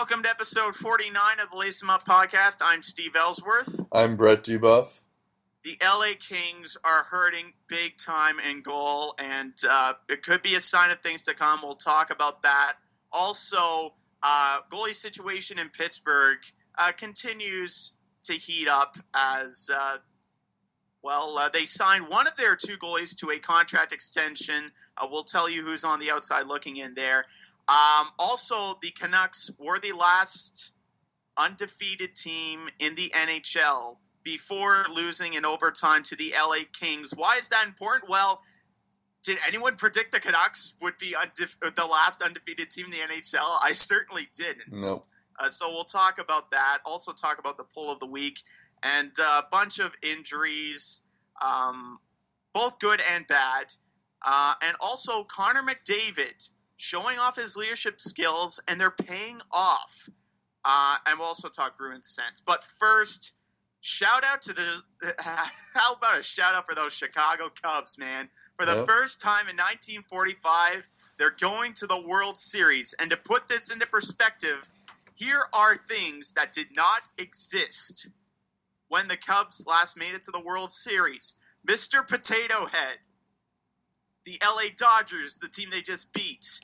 Welcome to episode 49 of the Lace 'em Up podcast. I'm Steve Ellsworth. I'm Brett Dubuff. The LA Kings are hurting big time in goal, and uh, it could be a sign of things to come. We'll talk about that. Also, uh, goalie situation in Pittsburgh uh, continues to heat up as uh, well. Uh, they signed one of their two goalies to a contract extension. Uh, we'll tell you who's on the outside looking in there. Um, also, the Canucks were the last undefeated team in the NHL before losing in overtime to the LA Kings. Why is that important? Well, did anyone predict the Canucks would be undef- the last undefeated team in the NHL? I certainly didn't. Nope. Uh, so we'll talk about that. Also, talk about the pull of the week and a bunch of injuries, um, both good and bad. Uh, and also, Connor McDavid showing off his leadership skills, and they're paying off. Uh, and we'll also talk Bruins sense. But first, shout out to the. How about a shout out for those Chicago Cubs, man? For the Yep. first time in 1945, they're going to the World Series. And to put this into perspective, here are things that did not exist when the Cubs last made it to the World Series. Mr. Potato Head, the LA Dodgers, the team they just beat.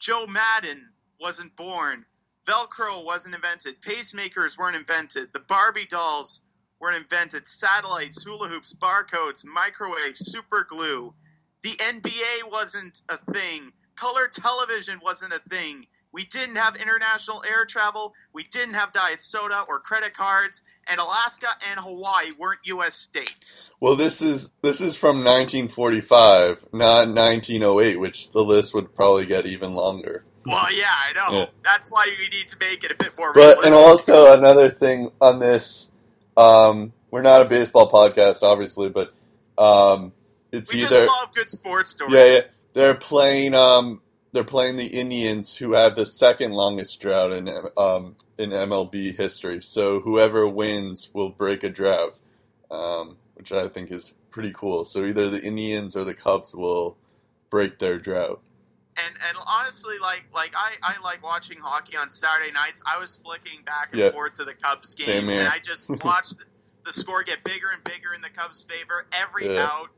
Joe Maddon wasn't born. Velcro wasn't invented. Pacemakers weren't invented. The Barbie dolls weren't invented. Satellites, hula hoops, barcodes, microwaves, super glue. The NBA wasn't a thing. Color television wasn't a thing. We didn't have international air travel. We didn't have diet soda or credit cards. And Alaska and Hawaii weren't U.S. states. Well, this is this is from 1945, not 1908, which the list would probably get even longer. Well, yeah, I know. Yeah. That's why we need to make it a bit more But and also another thing on this, um, we're not a baseball podcast, obviously, but um, it's we either just love good sports stories. yeah, yeah, they're playing um, they're playing the Indians, who have the second longest drought in um, in MLB history. So whoever wins will break a drought, um, which I think is pretty cool. So either the Indians or the Cubs will break their drought. And and honestly, like like I, I like watching hockey on Saturday nights. I was flicking back and Yeah. forth to the Cubs game, and I just watched the, the score get bigger and bigger in the Cubs' favor every Yeah. out.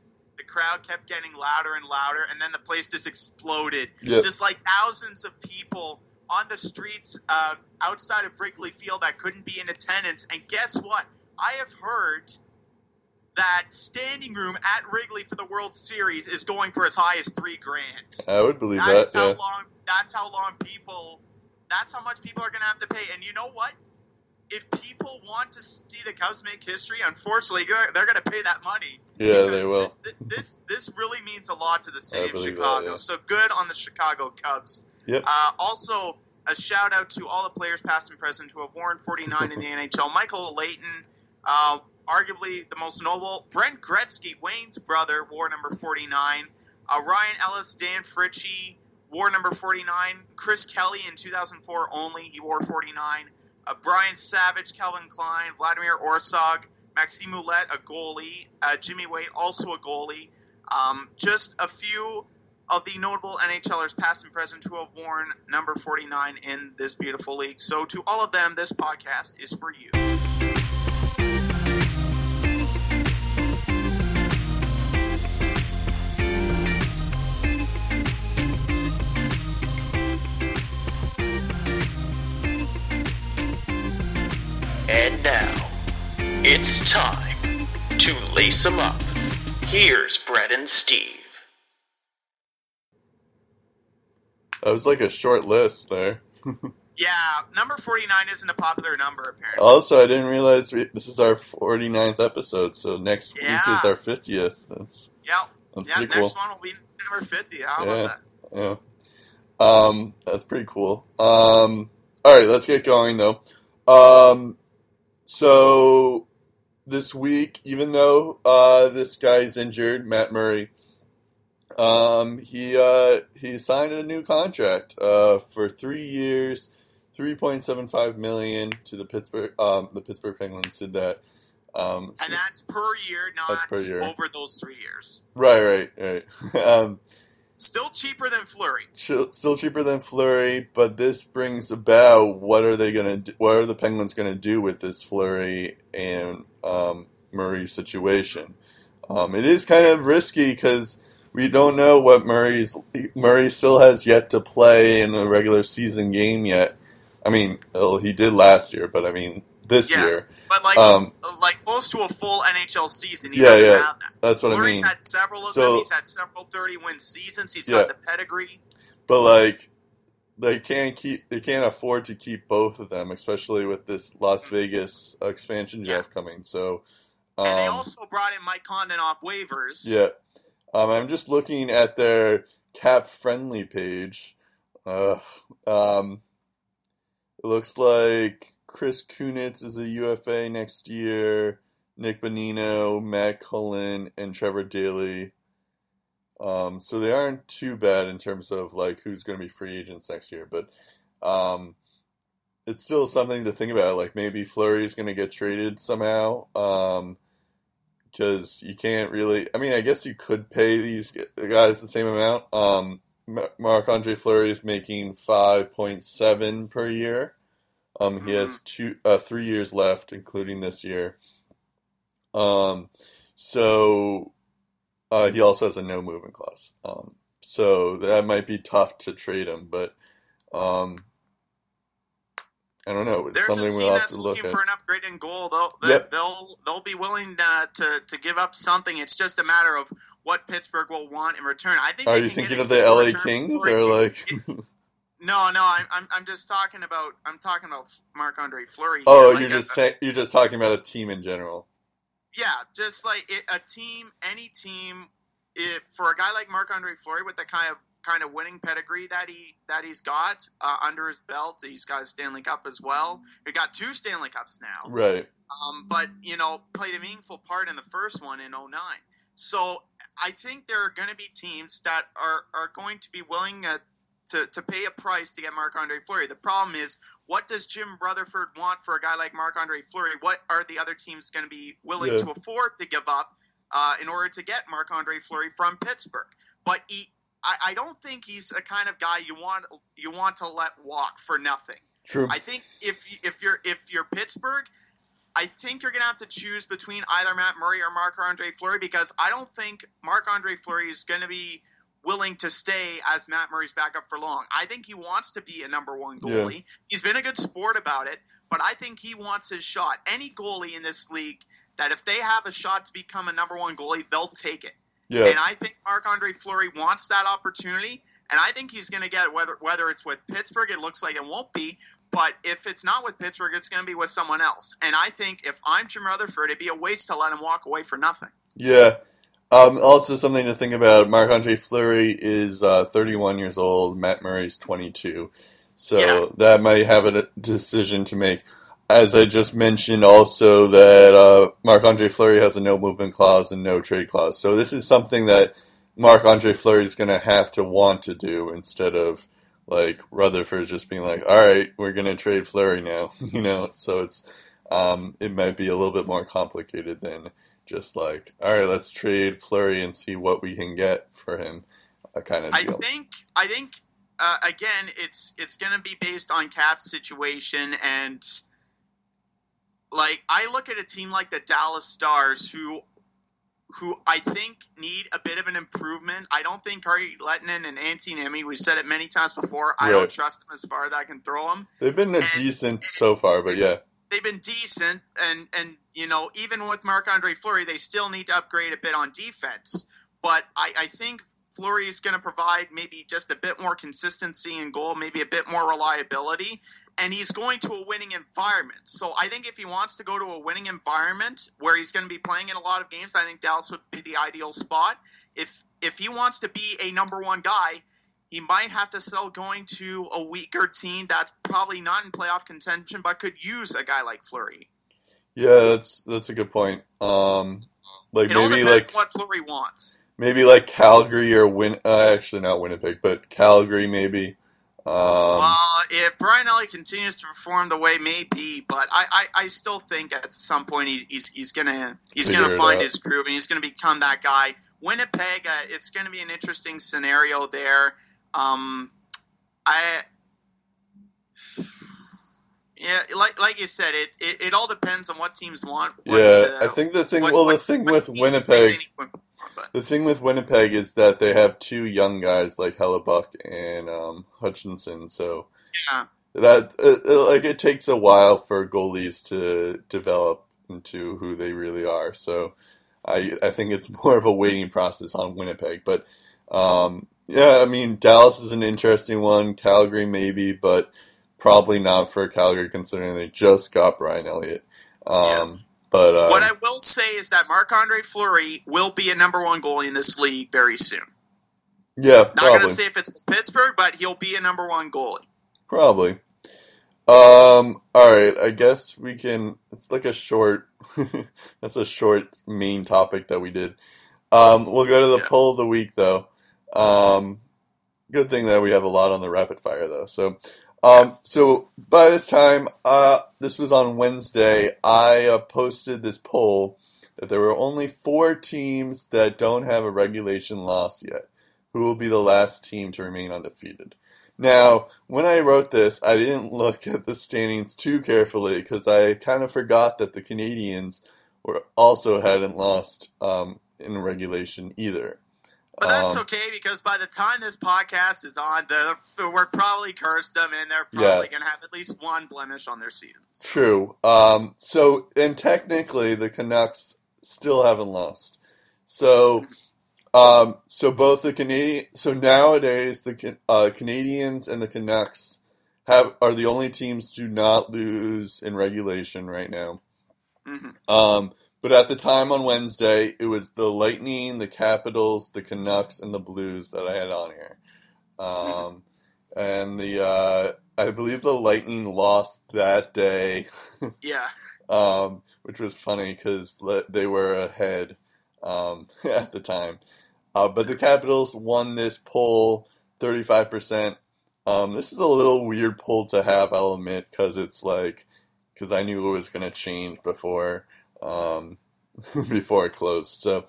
The crowd kept getting louder and louder, and then the place just exploded. Yeah. Just like thousands of people on the streets uh, outside of Wrigley Field that couldn't be in attendance. And guess what? I have heard that standing room at Wrigley for the World Series is going for as high as three grand. I would believe that. That's how Yeah. long. That's how long people. That's how much people are going to have to pay. And you know what? If people want to see the Cubs make history, unfortunately, they're- going to pay that money. Yeah, they will. th- this this really means a lot to the city of believe that, Chicago. yeah. So good on the Chicago Cubs. Yep. Uh, also, a shout out to all the players, past and present, who have worn 49 in the NHL. Michael Leighton, uh, arguably the most noble. Brent Gretzky, Wayne's brother, wore number 49. Uh, Ryan Ellis, Dan Fritsche, wore number 49. Chris Kelly in 2004 only, he wore 49. Uh, Brian Savage, Calvin Klein, Vladimir Orszagh, Maxime Ouellet, a goalie. Uh, Jimmy Waite, also a goalie. Um, just a few of the notable NHLers, past and present, who have worn number 49 in this beautiful league. So, to all of them, this podcast is for you. And now, it's time to lace 'em up. Here's Brett and Steve. That was like a short list there. Yeah, number 49 isn't a popular number, apparently. Also, I didn't realize we, this is our 49th episode, so next Yeah. week is our 50th. That's, Yep. that's Yeah, pretty cool. one will be number 50. How about Yeah. that? Yeah. Um, that's pretty cool. Um, all right, let's get going though. Um, so this week, even though uh, this guy's injured, Matt Murray, um, he uh, he signed a new contract uh, for three years, three point seven five million to the Pittsburgh. Um, the Pittsburgh Penguins did that. Um, And that's per year, not per year. over those three years. Right, right, right. Still cheaper than Fleury. Still cheaper than Fleury, but this brings about what are they gonna? Do, what are the Penguins gonna do with this Fleury and um, Murray situation? Um, it is kind of risky because we don't know what Murray's Murray still has yet to play in a regular season game yet. I mean, well, he did last year, but I mean this Yeah. year. But like Um, like close to a full NHL season, he Yeah, doesn't yeah. have that. That's what Fleury's I mean. had several of So- them. He's had several 30 win seasons. He's Yeah. got the pedigree. But like they can't keep they can't afford to keep both of them, especially with this Las Vegas expansion Yeah. draft coming. So um, And they also brought in Mike Condon off waivers. yeah, um, I'm just looking at their cap friendly page. Uh, um, it looks like Chris Kunitz is a UFA next year. Nick Bonino, Matt Cullen, and Trevor Daley. Um, so they aren't too bad in terms of like who's going to be free agents next year, but um, it's still something to think about. Like maybe Fleury is going to get traded somehow, because you can't really. I mean, I guess you could pay these guys the same amount. Um, Marc Andre Fleury is making five point seven per year. Um, he has two, uh, three years left, including this year. Um, so uh, he also has a no movement clause. Um, so that might be tough to trade him, but um, I don't know. It's There's a team we'll have that's to look looking at. for an upgrade in goal. They'll they'll Yep. they'll, they'll be willing uh, to to give up something. It's just a matter of what Pittsburgh will want in return. I think. Are they you can thinking get of the LA Kings or like? No, no. I'm I'm, I'm just talking about I'm talking about Marc Andre Fleury. oh. Like you're a- just saying you're just talking about a team in general. Yeah, just like it, a team, any team, it, for a guy like Marc Andre Fleury with the kind of kind of winning pedigree that he that he's got uh, under his belt, he's got a Stanley Cup as well. He got two Stanley Cups now. Right. um, but you know played a meaningful part in the first one in 09 so i think there are going to be teams that are, are going to be willing uh, to, to pay a price to get Marc-Andre Fleury. The problem is, what does Jim Rutherford want for a guy like Marc-Andre Fleury? What are the other teams going to be willing Yeah. to afford to give up uh, in order to get Marc-Andre Fleury from Pittsburgh? But he, I, I don't think he's a kind of guy you want you want to let walk for nothing. True. I think if if you're if you're Pittsburgh, I think you're gonna have to choose between either Matt Murray or Marc Andre Fleury because I don't think Marc Andre Fleury is gonna be willing to stay as Matt Murray's backup for long. I think he wants to be a number one goalie. He's been a good sport about it, but I think he wants his shot. Any goalie in this league that if they have a shot to become a number one goalie, they'll take it. yeah. And I think Marc Andre Fleury wants that opportunity, and I think he's going to get it whether whether it's with Pittsburgh. It looks like it won't be, but if it's not with Pittsburgh, it's going to be with someone else. And I think if I'm Jim Rutherford, it'd be a waste to let him walk away for nothing. Yeah. Um, also, something to think about Marc Andre Fleury is uh, 31 years old, Matt Murray's 22. So Yeah. that might have a decision to make. As I just mentioned, also that uh, Marc Andre Fleury has a no movement clause and no trade clause. So this is something that Marc Andre Fleury is going to have to want to do instead of like Rutherford just being like, "All right, we're going to trade Fleury now," you know. So it's um, it might be a little bit more complicated than just like, all right, let's trade Fleury and see what we can get for him, a kind of I think I think uh, again, it's it's going to be based on cap situation and like I look at a team like the Dallas Stars who who I think need a bit of an improvement. I don't think Kari Lehtonen and Antti Niemi, we've said it many times before, I Right. don't trust them as far as I can throw them. They've been and- decent so far, but yeah, They've been decent, and and you know even with Marc Andre Fleury, they still need to upgrade a bit on defense. But I, I think Fleury is going to provide maybe just a bit more consistency in goal, maybe a bit more reliability, and he's going to a winning environment. So I think if he wants to go to a winning environment where he's going to be playing in a lot of games, I think Dallas would be the ideal spot. If if he wants to be a number one guy, he might have to sell going to a weaker team that's probably not in playoff contention, but could use a guy like Fleury. yeah, that's that's a good point. Um, like It maybe like what Fleury wants. maybe like Calgary or Win. Uh, actually, not Winnipeg, but Calgary maybe. Um, well, if Brian Elliott continues to perform the way maybe, but I, I, I still think at some point he, he's he's gonna he's gonna find his groove and he's gonna become that guy. Winnipeg, uh, it's gonna be an interesting scenario there. Um, I yeah, like like you said, it, it, it all depends on what teams want. What, yeah, uh, I think the thing. what- well, the what- thing with Winnipeg, think they need Winnipeg, but- the thing with Winnipeg is that they have two young guys like Hellebuyck and um, Hutchison. So Yeah, that uh, like it takes a while for goalies to develop into who they really are. So I I think it's more of a waiting process on Winnipeg. But um, yeah, I mean Dallas is an interesting one. Calgary maybe, but probably not for Calgary considering they just got Brian Elliott. Um, But uh, what I will say is that Marc Andre Fleury will be a number one goalie in this league very soon. yeah, Not going to say if it's Pittsburgh, but he'll be a number one goalie. Probably. Um. All right. I guess we can. It's like a short. that's a short main topic that we did. Um. We'll go to the Yeah. poll of the week though. Um. Good thing that we have a lot on the rapid fire though. So. Um. So by this time, uh, this was on Wednesday. I uh, posted this poll that there were only four teams that don't have a regulation loss yet. Who will be the last team to remain undefeated? Now, when I wrote this, I didn't look at the standings too carefully because I kind of forgot that the Canadiens were also hadn't lost um, in regulation either. But that's Um, okay because by the time this podcast is on, the, we're probably cursed them, and they're probably Yeah. going to have at least one blemish on their seasons. True. Um, so, and technically, the Canucks still haven't lost. So, um, so both the Canadian, so nowadays the uh, Canadiens and the Canucks have are the only teams to not lose in regulation right now. hmm Um, but at the time on Wednesday, it was the Lightning, the Capitals, the Canucks, and the Blues that I had on here. Um, and the uh, I believe the Lightning lost that day, Yeah. um, which was funny because they were ahead um, at the time. Uh, but the Capitals won this poll, thirty-five percent. Um, this is a little weird poll to have, I'll admit, because it's like because I knew it was going to change before um, before it closed. So,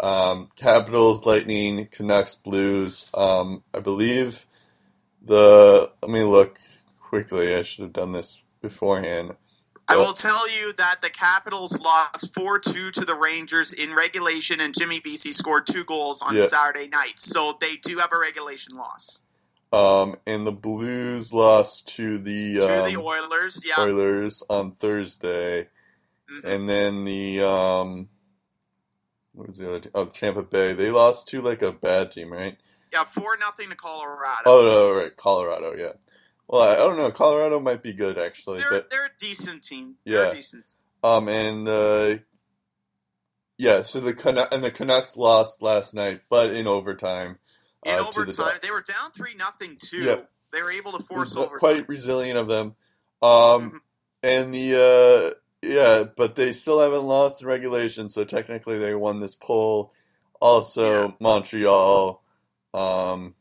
um, Capitals, Lightning, Canucks, Blues. Um, I believe the. Let me look quickly. I should have done this beforehand. I will tell you that the Capitals lost 4 2 to the Rangers in regulation, and Jimmy Vesey scored two goals on Yeah. Saturday night. So they do have a regulation loss. Um, and the Blues lost to the, to um, the Oilers, yeah. Oilers on Thursday. And then the um, what was the other team? Oh, Tampa Bay. They lost to like a bad team, right? Yeah, 4 nothing to Colorado. Oh no, right, Colorado. Yeah. Well, I, I don't know. Colorado might be good actually, they're, but they're a decent team. They're Yeah. decent team. um, and uh, yeah. So the Canu- and the Canucks lost last night, but in overtime. In uh, to the overtime, they were down 3 nothing too. Yeah. They were able to force overtime. quite resilient of them. Um, Mhm. and the uh, yeah, but they still haven't lost in regulation, so technically they won this poll. Also, Yeah. Montreal um,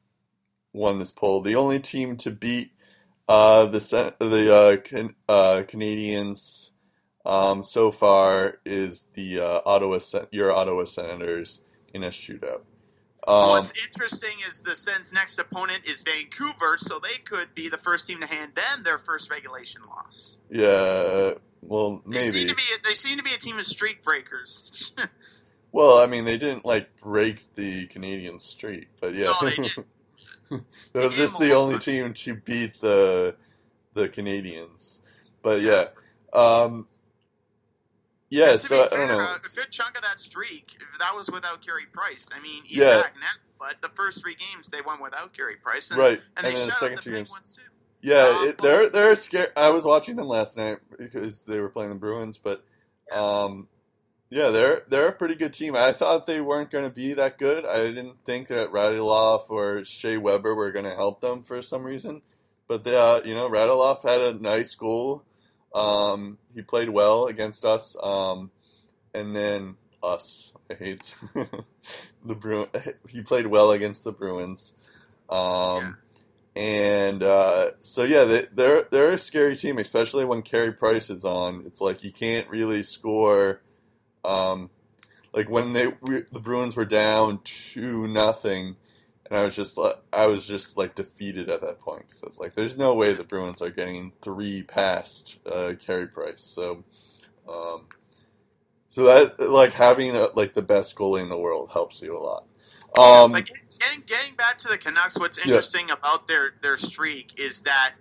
won this poll. The only team to beat uh, the the uh, can- uh, Canadiens um, so far is the uh, Ottawa your Ottawa Senators in a shootout. Um, What's interesting is the Sens' next opponent is Vancouver, so they could be the first team to hand them their first regulation loss. yeah, well, They seem maybe. to be they seem to be a team of streak breakers. Well, I mean, they didn't like break the Canadian streak, but yeah, No, they they're They just the only team to beat the the Canadiens. But yeah, um, yeah. So I don't know. a, good chunk of that streak that was without Carey Price. I mean, he's Yeah. back now, but the first three games they won without Carey Price, and, Right, and and they shut out second the two games. Penguins too. Yeah, Um, it, they're they're scared. I was watching them last night because they were playing the Bruins, but um, yeah, they're they're a pretty good team. I thought they weren't going to be that good. I didn't think that Radulov or Shea Weber were going to help them for some reason. But they, uh, you know, Radulov had a nice goal. Um, he played well against us. Um, and then us. I hate the Bruin. He played well against the Bruins. Um, and uh, so yeah, they, they're they're a scary team, especially when Carey Price is on. It's like you can't really score. Um, like when they we, the Bruins were down two nothing, and I was just like I was just like defeated at that point because I was like, "There's no way the Bruins are getting three past uh, Carey Price." So, um, so that like having a, like the best goalie in the world helps you a lot. Um, Like getting getting back to the Canucks, what's Yeah. interesting about their their streak is that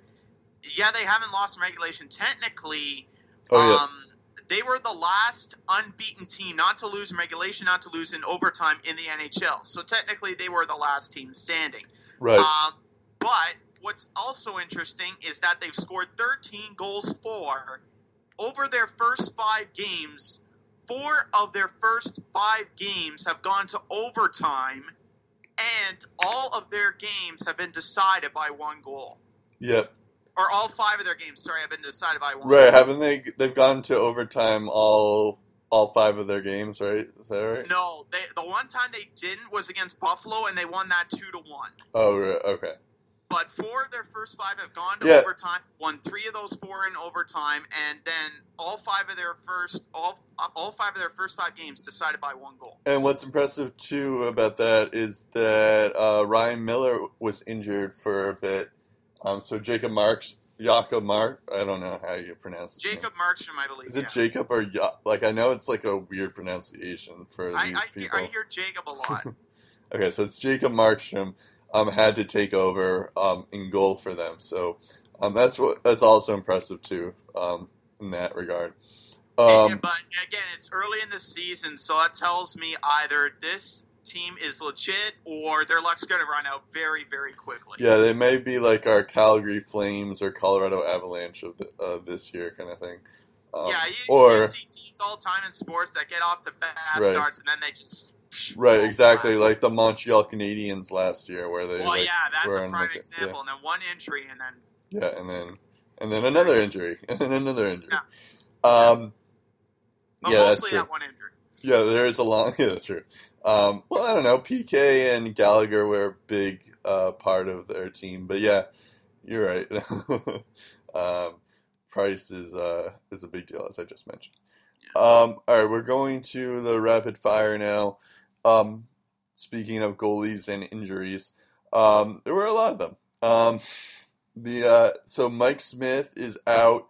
yeah, they haven't lost in regulation. Technically, oh um, they were the last unbeaten team not to lose in regulation, not to lose in overtime in the NHL. So technically, they were the last team standing. right. Um, but what's also interesting is that they've scored 13 goals for over their first five games. Four of their first five games have gone to overtime, and all of their games have been decided by one goal. Yep. Or all five of their games, sorry, have been decided by one. Right, goal. haven't they? They've gone to overtime all all five of their games, right? Is that right? No, they, the one time they didn't was against Buffalo, and they won that two to one. Oh, okay. But four of their first five have gone to Yeah. overtime. Won three of those four in overtime, and then all five of their first all all five of their first five games decided by one goal. And what's impressive too about that is that uh, Ryan Miller was injured for a bit. Um, so Jacob Marks, Jakob Mark, I don't know how you pronounce it. Jacob Markstrom, I believe. Is it yeah. Jacob or ja- like I know it's like a weird pronunciation for I, these I, hear- people. I hear Jacob a lot. Okay, so it's Jacob Markstrom um, had to take over um, in goal for them. So um, that's what that's also impressive too um, in that regard. Um, but again, it's early in the season, so that tells me either this team is legit or their luck's going to run out very, very quickly. yeah, they may be like our Calgary Flames or Colorado Avalanche of the, uh, this year, kind of thing. Um, yeah, you, or you see teams all the time in sports that get off to fast Right. starts and then they just right, exactly, like the Montreal Canadiens last year, where they Well, like, yeah, that's a prime like, example. And then one injury, and then Yeah, yeah, and then and then another injury, and then another injury. Um, but yeah, mostly that one injury. Yeah, there is a long. Yeah, that's true. Um, well, I don't know. PK and Gallagher were a big uh, part of their team, but yeah, you're right. um, Price is uh, is a big deal, as I just mentioned. Um, all right, we're going to the rapid fire now. Um, speaking of goalies and injuries, um, there were a lot of them. Um, the uh, so Mike Smith is out.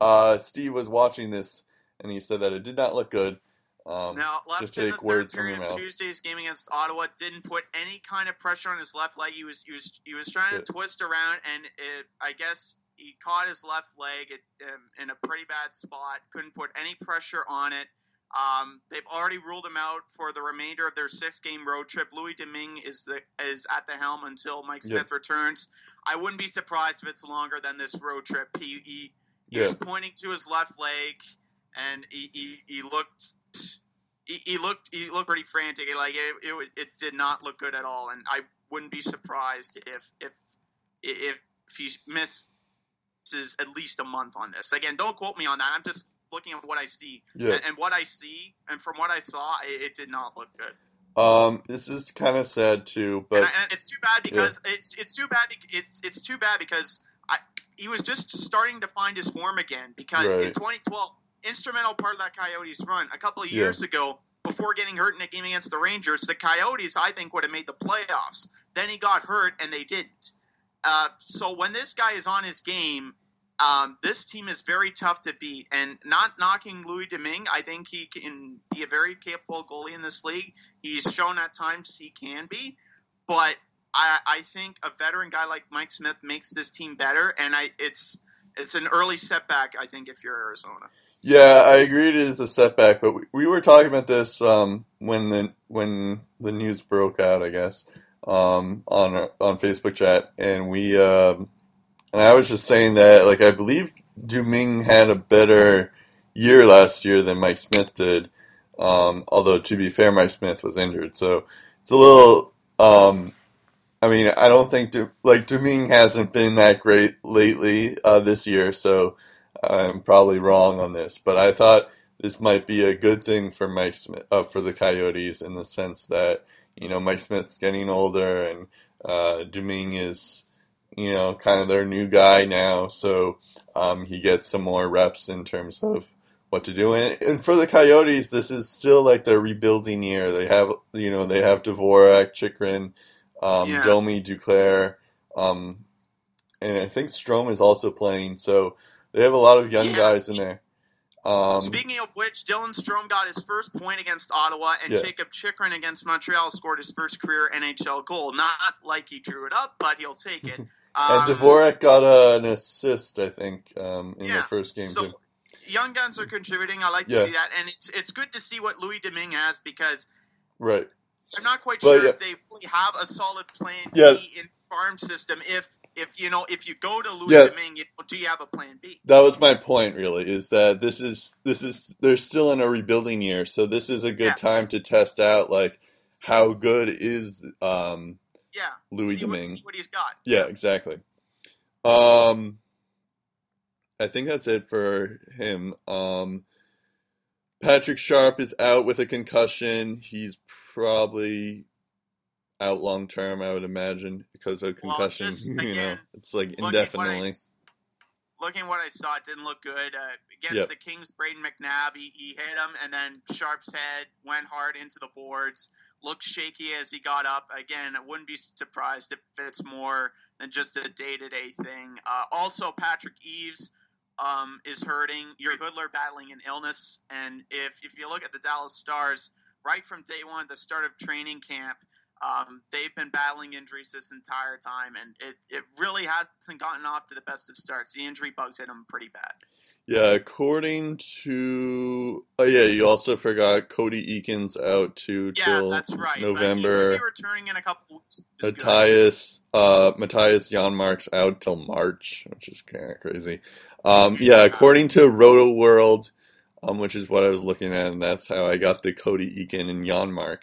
Uh, Steve was watching this, and he said that it did not look good. Um, Now, left just in the third words period of mouth. Tuesday's game against Ottawa, didn't put any kind of pressure on his left leg. He was he was he was trying Yeah. to twist around, and it, I guess he caught his left leg at, um, in a pretty bad spot. Couldn't put any pressure on it. Um, they've already ruled him out for the remainder of their six-game road trip. Louis Domingue is the is at the helm until Mike. Smith returns. I wouldn't be surprised if it's longer than this road trip. He he, he Yeah. was pointing to his left leg, and he, he, he looked he, he looked he looked pretty frantic. Like it, it it did not look good at all, and I wouldn't be surprised if if if he misses at least a month on this. Again, don't quote me on that. I'm just looking at what I see, Yeah. and, and what I see, and from what I saw, it, it did not look good. Um, this is kind of sad too, and, but I, and it's too bad because it's it's too bad. It's it's too bad because I he was just starting to find his form again. Because in 2012, instrumental part of that Coyotes run a couple of Yeah. years ago, before getting hurt in a game against the Rangers, the Coyotes I think would have made the playoffs. Then he got hurt and they didn't. Uh, so when this guy is on his game. Um, this team is very tough to beat, and not knocking Louis Domingue, I think he can be a very capable goalie in this league. He's shown at times he can be, but I, I think a veteran guy like Mike Smith makes this team better, and I it's it's an early setback. I think if you're Arizona, yeah, I agree it is a setback. But we, we were talking about this um, when the when the news broke out, I guess, um, on on Facebook chat, and we um, and I was just saying that like I believe Domingue had a better year last year than Mike Smith did. Um, although to be fair, Mike Smith was injured, so it's a little. Um, I mean, I don't think Du- like Domingue hasn't been that great lately uh, this year, so I'm probably wrong on this. But I thought this might be a good thing for Mike Smith, uh, for the Coyotes, in the sense that you know Mike Smith's getting older and uh, Domingue is you know, kind of their new guy now, so um, he gets some more reps in terms of what to do. And, and for the Coyotes, this is still like their rebuilding year. They have, you know, they have Dvorak, Chychrun, um, Yeah. Domi, Duclair, um, and I think Strome is also playing. So they have a lot of young Yes. guys in there. Um, Speaking of which, Dylan Strome got his first point against Ottawa, and Yeah. Jakob Chychrun against Montreal scored his first career NHL goal. Not like he drew it up, but he'll take it. and Um, Dvorak got uh, an assist, I think, um, in Yeah. the first game So too. young guns are contributing. I like to Yeah. see that, and it's it's good to see what Louis Domingue has because Right. I'm not quite But, sure if they really have a solid plan Yeah. B in the farm system. If if you know if you go to Louis Yeah. Domingue, you know, do you have a plan B? That was my point, really, is that this is this is they're still in a rebuilding year, so this is a good Yeah. time to test out like how good is um Yeah, Louis see what, Domingue. see what he's got. yeah exactly. Um, I think that's it for him. Um, Patrick Sharp is out with a concussion. He's probably out long term, I would imagine, because of Well, concussion. just, you know, it's like Looking what I indefinitely. Looking what I saw, it didn't look good. Uh, against Yep. the Kings, Brayden McNabb, he, he hit him, and then Sharp's head went hard into the boards. Looked shaky as he got up. Again, I wouldn't be surprised if it's more than just a day to day thing. Uh, also, Patrick Eaves um, is hurting. Jiri Hudler battling an illness. And if, if you look at the Dallas Stars, right from day one, the start of training camp, um, they've been battling injuries this entire time, and it, it really hasn't gotten off to the best of starts. The injury bugs hit them pretty bad. Yeah, according to oh yeah, you also forgot Cody Eakin's out to Yeah, till that's right. November. be returning in a couple weeks. which is good. Mattias uh Mattias Janmark's out till March, which is kind of crazy. Um, yeah, according to Rotoworld, um, which is what I was looking at, and that's how I got the Cody Eakin and Janmark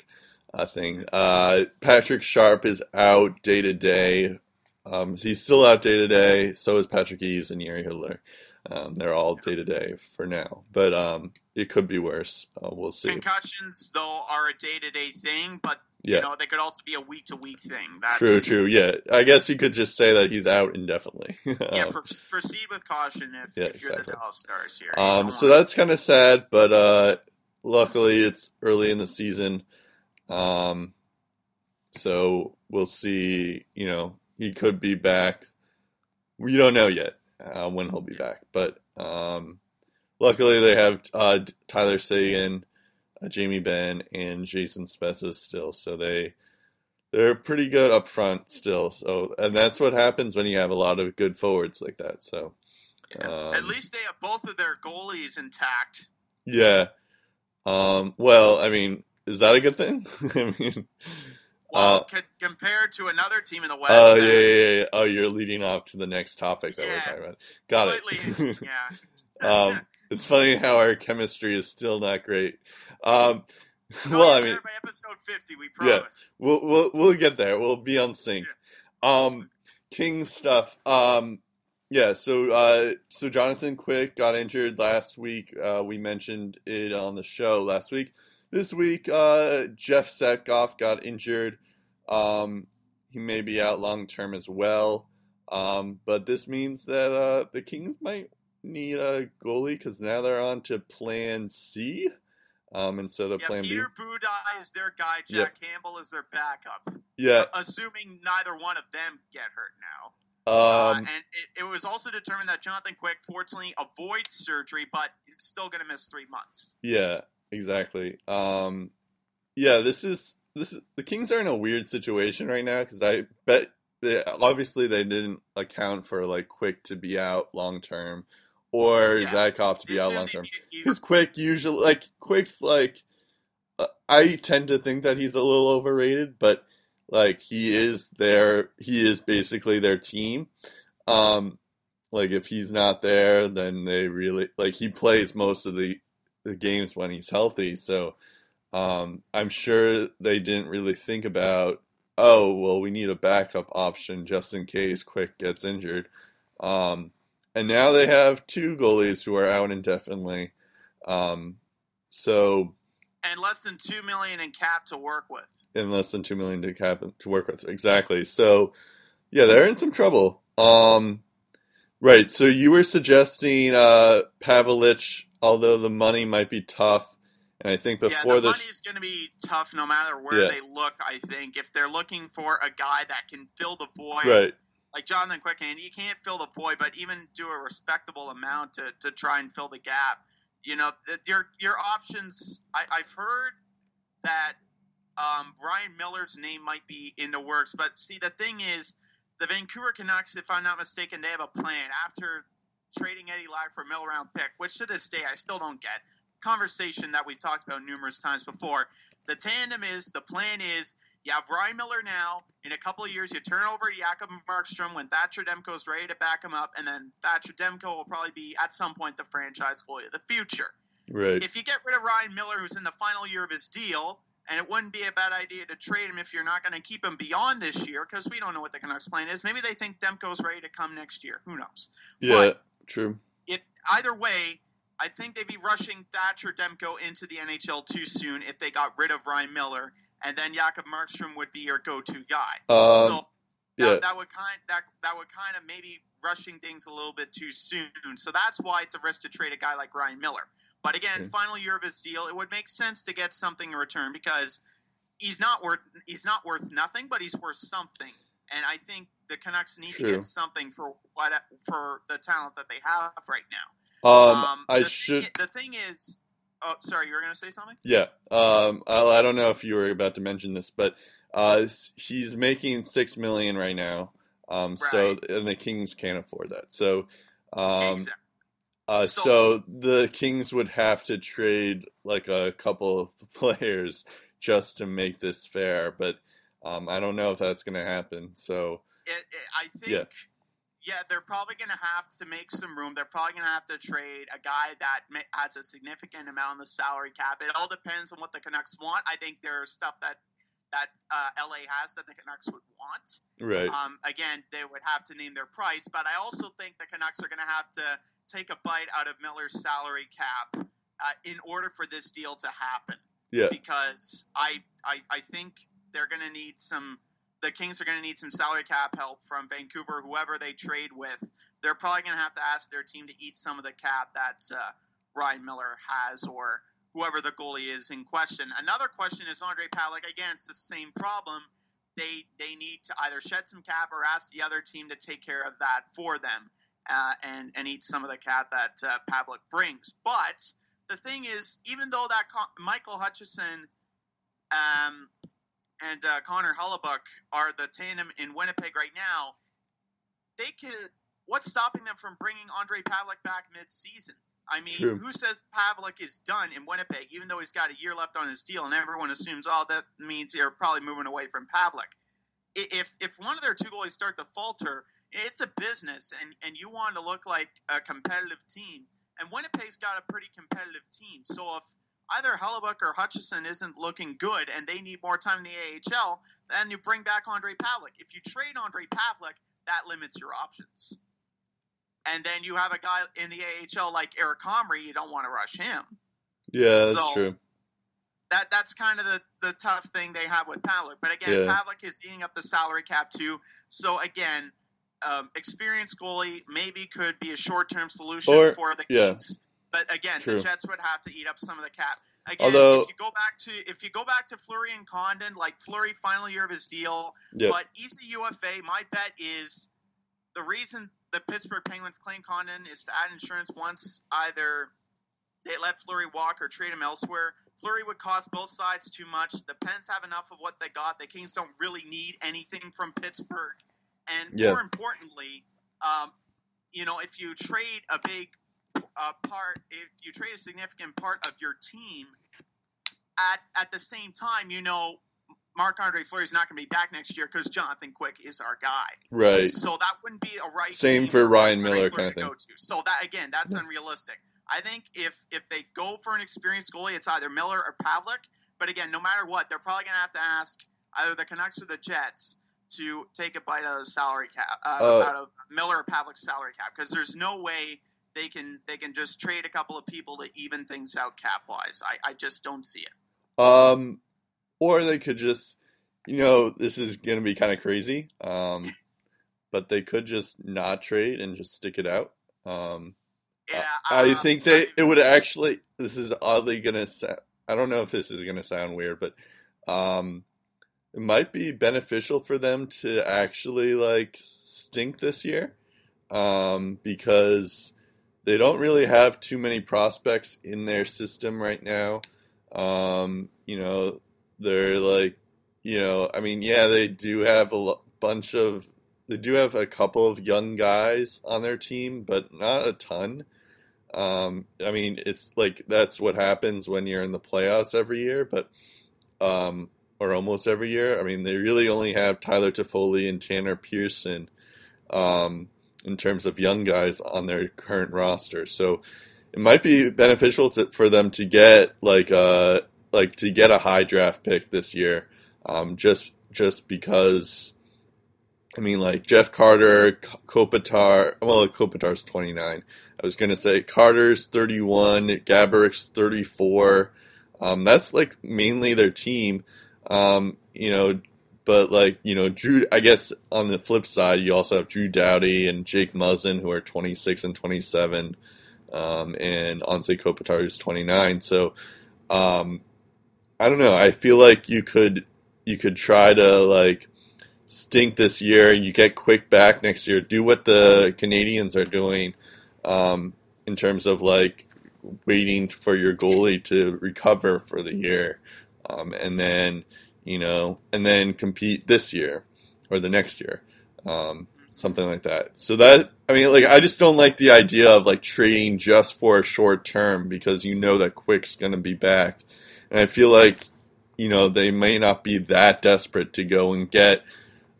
uh, thing. Uh, Patrick Sharp is out day to day. Um, he's still out day to day. So is Patrick Eaves and Jiri Hudler. Um, they're all day to day for now, but um, it could be worse. Uh, we'll see. Concussions, though, are a day to day thing, but Yeah. you know they could also be a week to week thing. That's, True, true. Yeah, I guess you could just say that he's out indefinitely. Yeah, Um, for, proceed with caution if, Yeah, if you're the exactly. Dallas Stars here. Um, so that's kind of sad, but uh, luckily it's early in the season. Um, so we'll see. You know, he could be back. We don't know yet uh, when he'll be back, but um, luckily they have uh, Tyler Seguin, uh, Jamie Benn, and Jason Spezza still. So they they're pretty good up front still. So and that's what happens when you have a lot of good forwards like that. So. Yeah. um, At least they have both of their goalies intact. Yeah. Um, well, I mean, is that a good thing? I mean, Well, Uh, co- compared to another team in the West, oh yeah, yeah, yeah, yeah. Oh, you're leading off to the next topic that we're talking about. Got it. yeah. Um, it's funny how our chemistry is still not great. Um, We'll I mean, by episode fifty, we Yeah. promise. we'll we'll we'll get there. We'll be on sync. Um, King stuff. Um, yeah. So uh, so Jonathan Quick got injured last week. Uh, we mentioned it on the show last week. This week, uh, Jeff Zatkoff got injured. Um, he may be out long term as well. Um, but this means that uh, the Kings might need a goalie because now they're on to Plan C um, instead of Yeah, Plan B. Peter Budaj is their guy. Jack Campbell is their backup. Yeah. Assuming neither one of them get hurt now. Um, uh, and it, it was also determined that Jonathan Quick, fortunately, avoids surgery, but he's still going to miss three months. Yeah, exactly. Um, yeah, this is this is the Kings are in a weird situation right now because I bet they, obviously they didn't account for like Quick to be out long term or Yeah. Zatkoff to be out long term. Because Quick usually like Quick's like uh, I tend to think that he's a little overrated, but like he is their he is basically their team. Um, like if he's not there, then they really like he plays most of the the games when he's healthy. So um, I'm sure they didn't really think about oh well we need a backup option just in case Quick gets injured. Um, and now they have two goalies who are out indefinitely. Um, so and less than two million in cap to work with. in less than two million to cap to work with exactly. So Yeah, they're in some trouble. Um, right. So you were suggesting uh, Pavelec, although the money might be tough, and I think before yeah, the this, money's going to be tough no matter where Yeah. they look. I think if they're looking for a guy that can fill the void, right? like Jonathan Quickhand, you can't fill the void, but even do a respectable amount to, to try and fill the gap. You know, your your options. I, I've heard that um, Ryan Miller's name might be in the works, but see, the thing is, the Vancouver Canucks, if I'm not mistaken, they have a plan after trading Eddie Lack for a middle round pick, which to this day I still don't get. Conversation that we've talked about numerous times before. The tandem is the plan is you have Ryan Miller now. In a couple of years, you turn over to Jakob Markstrom when Thatcher Demko's ready to back him up, and then Thatcher Demko will probably be at some point the franchise goalie of the future. Right. If you get rid of Ryan Miller, who's in the final year of his deal, and it wouldn't be a bad idea to trade him if you're not going to keep him beyond this year, because we don't know what the Canucks' plan is. Maybe they think Demko's ready to come next year. Who knows? yeah. True. If either way, I think they'd be rushing Thatcher Demko into the NHL too soon if they got rid of Ryan Miller, and then Jakob Markstrom would be your go-to guy. Um, so that, yeah. that would kind that that would kind of maybe rushing things a little bit too soon. So that's why it's a risk to trade a guy like Ryan Miller. But again, Okay. final year of his deal, it would make sense to get something in return because he's not worth he's not worth nothing, but he's worth something. And I think the Canucks need to get something for what for the talent that they have right now. Um, I the should. Thing, the thing is, oh, sorry, you were going to say something. Yeah. Um, I, I don't know if you were about to mention this, but uh, he's making six million right now. Um, so and the Kings can't afford that. So, um, exactly. uh, So- so the Kings would have to trade like a couple of players just to make this fair. But um, I don't know if that's going to happen. So it, it, I think, Yeah. yeah. they're probably going to have to make some room. They're probably going to have to trade a guy that adds a significant amount on the salary cap. It all depends on what the Canucks want. I think there's stuff that that uh, LA has that the Canucks would want. right. Um, again, they would have to name their price, but I also think the Canucks are going to have to take a bite out of Miller's salary cap uh, in order for this deal to happen yeah. because I I, I think they're going to need some. The Kings are going to need some salary cap help from Vancouver, whoever they trade with. They're probably going to have to ask their team to eat some of the cap that uh, Ryan Miller has, or whoever the goalie is in question. Another question is Ondrej Pavelec. Again, it's the same problem. They they need to either shed some cap or ask the other team to take care of that for them, uh, and and eat some of the cap that uh, Pavelec brings. But the thing is, even though that Michael Hutchison um, and uh, Connor Hellebuyck are the tandem in Winnipeg right now, they can. What's stopping them from bringing Ondrej Pavelec back mid-season? I mean, True. who says Pavelec is done in Winnipeg, even though he's got a year left on his deal, and everyone assumes, oh, that means they're probably moving away from Pavelec. If if one of their two goalies start to falter, it's a business, and, and you want to look like a competitive team. And Winnipeg's got a pretty competitive team. So if either Hellebuyck or Hutchison isn't looking good and they need more time in the AHL, then you bring back Ondrej Pavelec. If you trade Ondrej Pavelec, that limits your options. And then you have a guy in the AHL like Eric Comrie, you don't want to rush him. Yeah. That's so- true. That that's kind of the, the tough thing they have with Pavelec. But again, Yeah. Pavelec is eating up the salary cap too. So again, um, experienced goalie maybe could be a short term solution Or- for the yeah. Kings. But again, True. the Jets would have to eat up some of the cap. Again, Although- if you go back to if you go back to Fleury and Condon, like Fleury final year of his deal, Yeah. but he's a UFA. My bet is the reason the Pittsburgh Penguins claim Condon is to add insurance once either they let Fleury walk or trade him elsewhere. Fleury would cost both sides too much. The Pens have enough of what they got. The Kings don't really need anything from Pittsburgh. And Yeah. more importantly, um, you know, if you trade a big uh, part, if you trade a significant part of your team, at at the same time, you know, Mark Andre Fleury is not going to be back next year because Jonathan Quick is our guy. Right. So that wouldn't be a right. Same team for Ryan Miller kind of to thing. Go to. So that again, that's unrealistic. I think if if they go for an experienced goalie, it's either Miller or Pavelec. But again, no matter what, they're probably going to have to ask either the Canucks or the Jets to take a bite out of the salary cap, uh, Uh, out of Miller or Pavelec's salary cap, because there's no way they can they can just trade a couple of people to even things out cap wise. I, I just don't see it. Um, or they could just, you know, this is going to be kind of crazy. Um, but they could just not trade and just stick it out. Um, Yeah, I uh, think they it would actually. This is oddly gonna. Sound, I don't know if this is gonna sound weird, but um, it might be beneficial for them to actually like stink this year, um, because they don't really have too many prospects in their system right now. Um, you know, they're like, you know, I mean, yeah, they do have a bunch of. They do have a couple of young guys on their team, but not a ton. Um, I mean, it's like that's what happens when you're in the playoffs every year, but um, or almost every year. I mean, they really only have Tyler Toffoli and Tanner Pearson um, in terms of young guys on their current roster. So it might be beneficial to, for them to get like a like to get a high draft pick this year, um, just just because. I mean, like Jeff Carter, Kopitar. Well, Kopitar's twenty nine. I was gonna say Carter's thirty one, Gaborik's thirty four. Um, that's like mainly their team. Um, you know, but like you know, Drew. I guess on the flip side, you also have Drew Doughty and Jake Muzzin, who are twenty six and twenty seven, um, and Anze Kopitar who's twenty nine. So, um, I don't know. I feel like you could you could try to like stink this year. and You get quick back next year. Do what the Canadiens are doing um, in terms of like waiting for your goalie to recover for the year, um, and then you know, and then compete this year or the next year, um, something like that. So that I mean, like I just don't like the idea of like trading just for a short term because you know that Quick's going to be back, and I feel like you know they may not be that desperate to go and get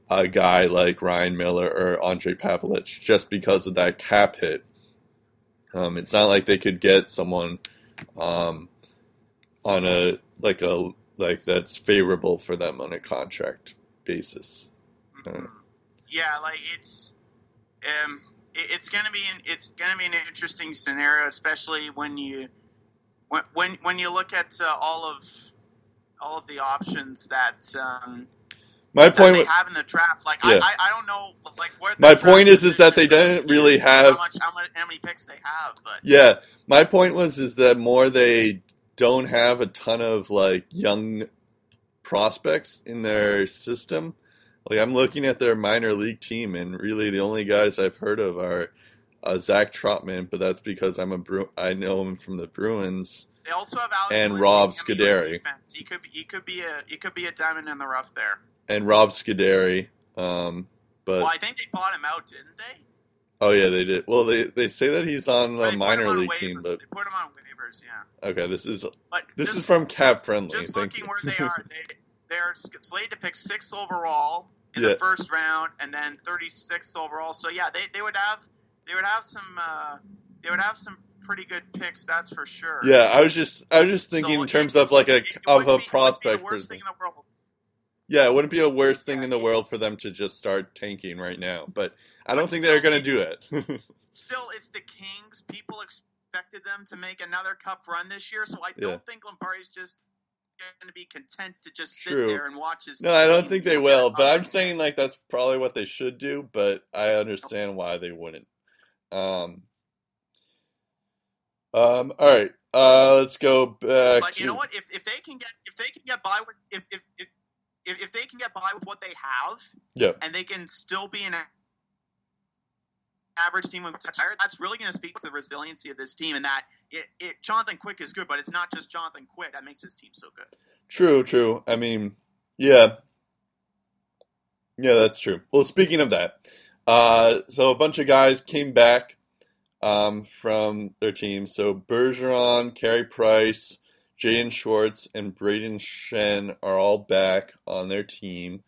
a guy like Ryan Miller or Ondrej Pavelec just because of that cap hit. Um, it's not like they could get someone um, on a like a like that's favorable for them on a contract basis. Uh, yeah, like it's um, it, it's gonna be an, it's gonna be an interesting scenario, especially when you when when, when you look at uh, all of all of the options that um, my point they was, have in the draft. Like Yeah. I, I, I don't know like where the My point is- is that they didn't really have- how much how many picks they have, but yeah, my point was is that more they don't have a ton of like young prospects in their system. Like I'm looking at their minor league team, and really the only guys I've heard of are uh, Zach Trotman, but that's because I'm a Bru- I know him from the Bruins. they also have Alex And Rob Scuderi. He could be, he could be a he could be a diamond in the rough there. and Rob Scuderi. Um, but Well, I think they bought him out, didn't they? oh yeah, they did. Well, they they say that he's on the minor league waivers. team, but they put him on Yeah, okay, this is but this just, is from Cap Friendly. just Thank looking you. where they are, they they're slated to pick sixth overall in Yeah. the first round, and then thirty sixth overall. So yeah, they, they would have they would have some uh, they would have some pretty good picks. That's for sure. yeah, I was just I was just thinking So in terms it- of like a of a be- prospect. Be the worst thing in the world. Yeah, it wouldn't be a worst thing Yeah, in the world for them to just start tanking right now, but I don't But think they're going to do it. Still, it's the Kings. People expected them to make another cup run this year, so I Yeah. don't think Lombardi's just going to be content to just sit True. there and watch his. no, I don't think they will, but I'm saying like that's probably what they should do, but I understand why they wouldn't. Um um all right. Uh let's go back But to you know what? If, if they can get if they can get by with if if, if if if they can get by with what they have, Yep. and they can still be an average team tired, that's really going to speak to the resiliency of this team. And that it, it Jonathan Quick is good, but it's not just Jonathan Quick that makes this team so good. True, true. I mean, yeah. Yeah, that's true. Well, speaking of that, uh, so a bunch of guys came back um, from their team. So Bergeron, Carey Price, Jaden Schwartz, and Brayden Schenn are all back on their team.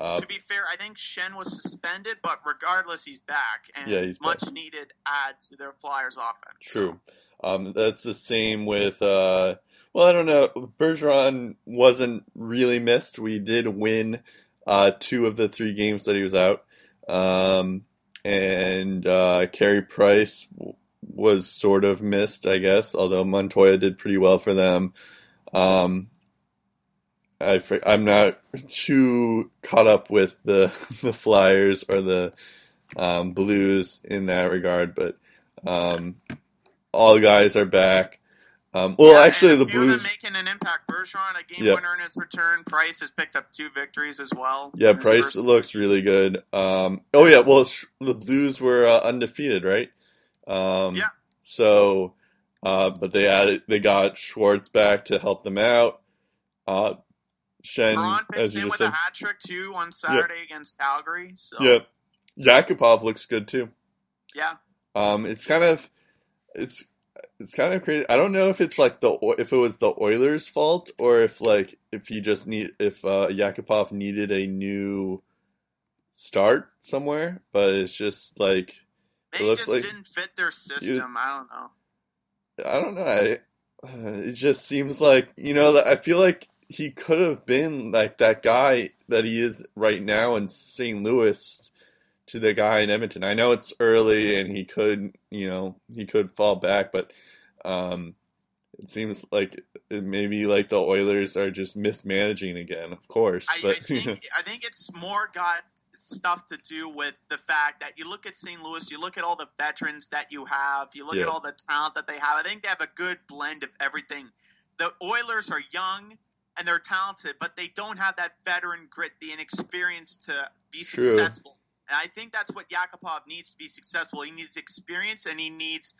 Uh, to be fair, I think Schenn was suspended, but regardless, he's back and Yeah, he's much needed add to their Flyers offense. True. Um, that's the same with. Uh, well, I don't know. Bergeron wasn't really missed. We did win uh, two of the three games that he was out, um, and uh, Carey Price w- was sort of missed, I guess. Although Montoya did pretty well for them. Um, I, I'm not too caught up with the the Flyers or the um, Blues in that regard, but um, all guys are back. Um, well, Yeah, actually, the Blues. making an impact. Bergeron, a game Yep. winner in his return. Price has picked up two victories as well. Yeah, Price looks really good. Um, oh yeah, well, sh- the Blues were uh, undefeated, right? Um, Yeah. So, uh, but they added, they got Schwartz back to help them out. Uh, Schenn, Braun as pitched in with said, a hat trick too on Saturday against Calgary. So yeah, Yakupov looks good too. yeah. Um, it's kind of, it's, it's kind of crazy. I don't know if it's like the if it was the Oilers' fault or if like if he just need if uh, Yakupov needed a new start somewhere, but it's just like They looks just like- didn't fit their system. I don't know. I don't know. I, uh, it just seems like you know that I feel like he could have been like that guy that he is right now in St. Louis to the guy in Edmonton. I know it's early and he could, you know, he could fall back, but um, it seems like it maybe like the Oilers are just mismanaging again. Of course, I, I think I think it's more got stuff to do with the fact that you look at St. Louis, you look at all the veterans that you have, you look Yeah. at all the talent that they have. I think they have a good blend of everything. The Oilers are young and they're talented, but they don't have that veteran grit, the inexperience to be True. successful. And I think that's what Yakupov needs to be successful. He needs experience and he needs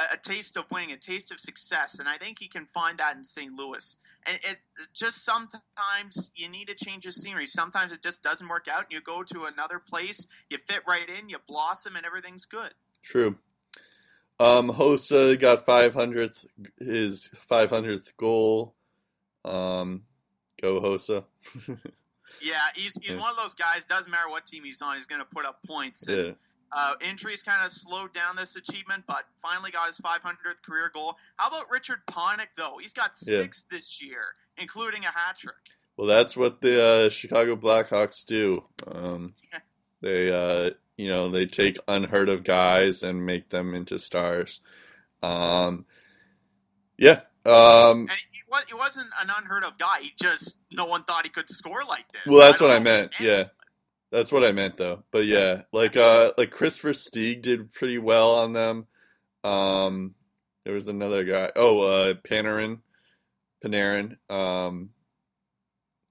a, a taste of winning, a taste of success. And I think he can find that in St. Louis. And it just sometimes you need to change of scenery. Sometimes it just doesn't work out, and you go to another place, you fit right in, you blossom, and everything's good. True. Um, Hossa got 500th, his 500th goal. Um, go Hossa. Yeah, he's he's Yeah. one of those guys. Doesn't matter what team he's on, he's going to put up points. And, yeah. uh, injuries kind of slowed down this achievement, but finally got his 500th career goal. How about Richard Panik though? He's got Yeah. six this year, including a hat trick. Well, that's what the uh, Chicago Blackhawks do. Um, they, uh, you know, they take unheard of guys and make them into stars. Um, yeah. Um, And he, wa- he wasn't an unheard of guy. He just no one thought he could score like this. well, that's don't what I meant. Yeah, that's what I meant, though. But yeah, like, uh, like Christopher Stieg did pretty well on them. Um, there was another guy. Oh, uh, Panarin, Panarin. Um,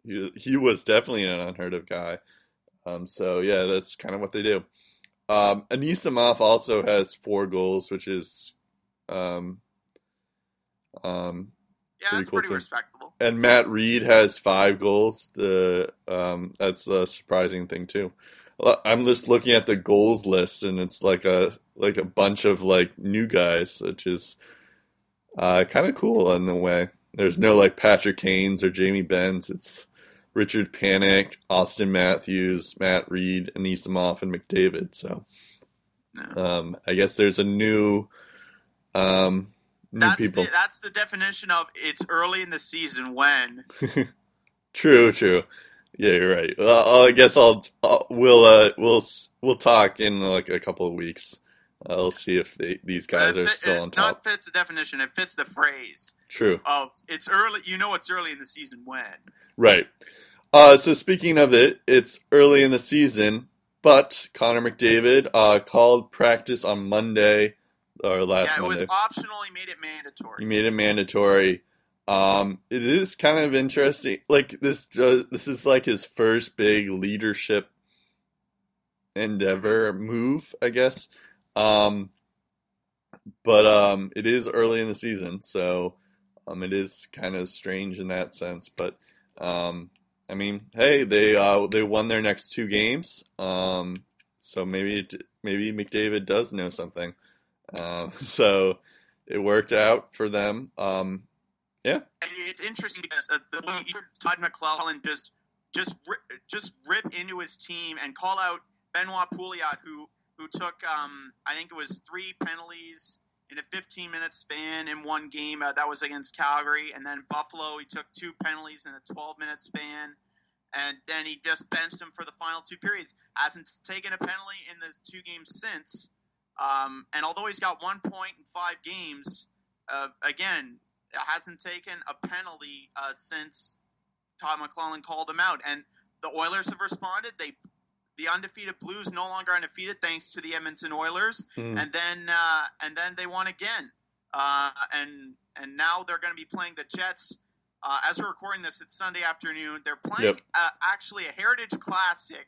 he, he was definitely an unheard of guy. Um, so yeah, that's kind of what they do. Um, Anisimov also has four goals, which is, um, um, Yeah, Pretty that's cool pretty too. respectable. and Matt Read has five goals. The um, that's a surprising thing too. I'm just looking at the goals list, and it's like a like a bunch of like new guys, which is uh, kind of cool in a way. There's no like Patrick Haynes or Jamie Benns. It's Richard Panik, Auston Matthews, Matt Read, Anisimov, and McDavid. So No. um, I guess there's a new um, new That's people. the, that's the definition of it's early in the season when True, true. Yeah, you're right. I guess I'll, we'll uh we'll we'll talk in like a couple of weeks. I'll see if they, these guys it, are still it on top. not fits the definition. It fits the phrase True. of it's early. You know, it's early in the season when. Right. Uh, so speaking of it, it's early in the season, but Connor McDavid uh, called practice on Monday or last Yeah, it Monday. was optional. He made it mandatory. He made it mandatory. Um, it is kind of interesting. Like this, uh, this is like his first big leadership endeavor move, I guess. Um, but um, it is early in the season, so um, it is kind of strange in that sense. But um, I mean, hey, they uh, they won their next two games, um, so maybe it, maybe McDavid does know something. Um, so it worked out for them. Um, yeah. It's interesting because uh, the way Todd McLellan just just just rip into his team and call out Benoit Pouliot, who who took um, I think it was three penalties in a 15 minute span in one game. Uh, that was against Calgary, and then Buffalo. He took two penalties in a 12 minute span. And then he just benched him for the final two periods. Hasn't taken a penalty in the two games since. Um, and although he's got one point in five games, uh, again, hasn't taken a penalty uh, since Todd McLellan called him out. And the Oilers have responded. They the undefeated Blues no longer undefeated thanks to the Edmonton Oilers, Hmm. and then uh, and then they won again, uh, and and now they're going to be playing the Jets. Uh, as we're recording this, it's Sunday afternoon. They're playing Yep. uh, actually a Heritage Classic,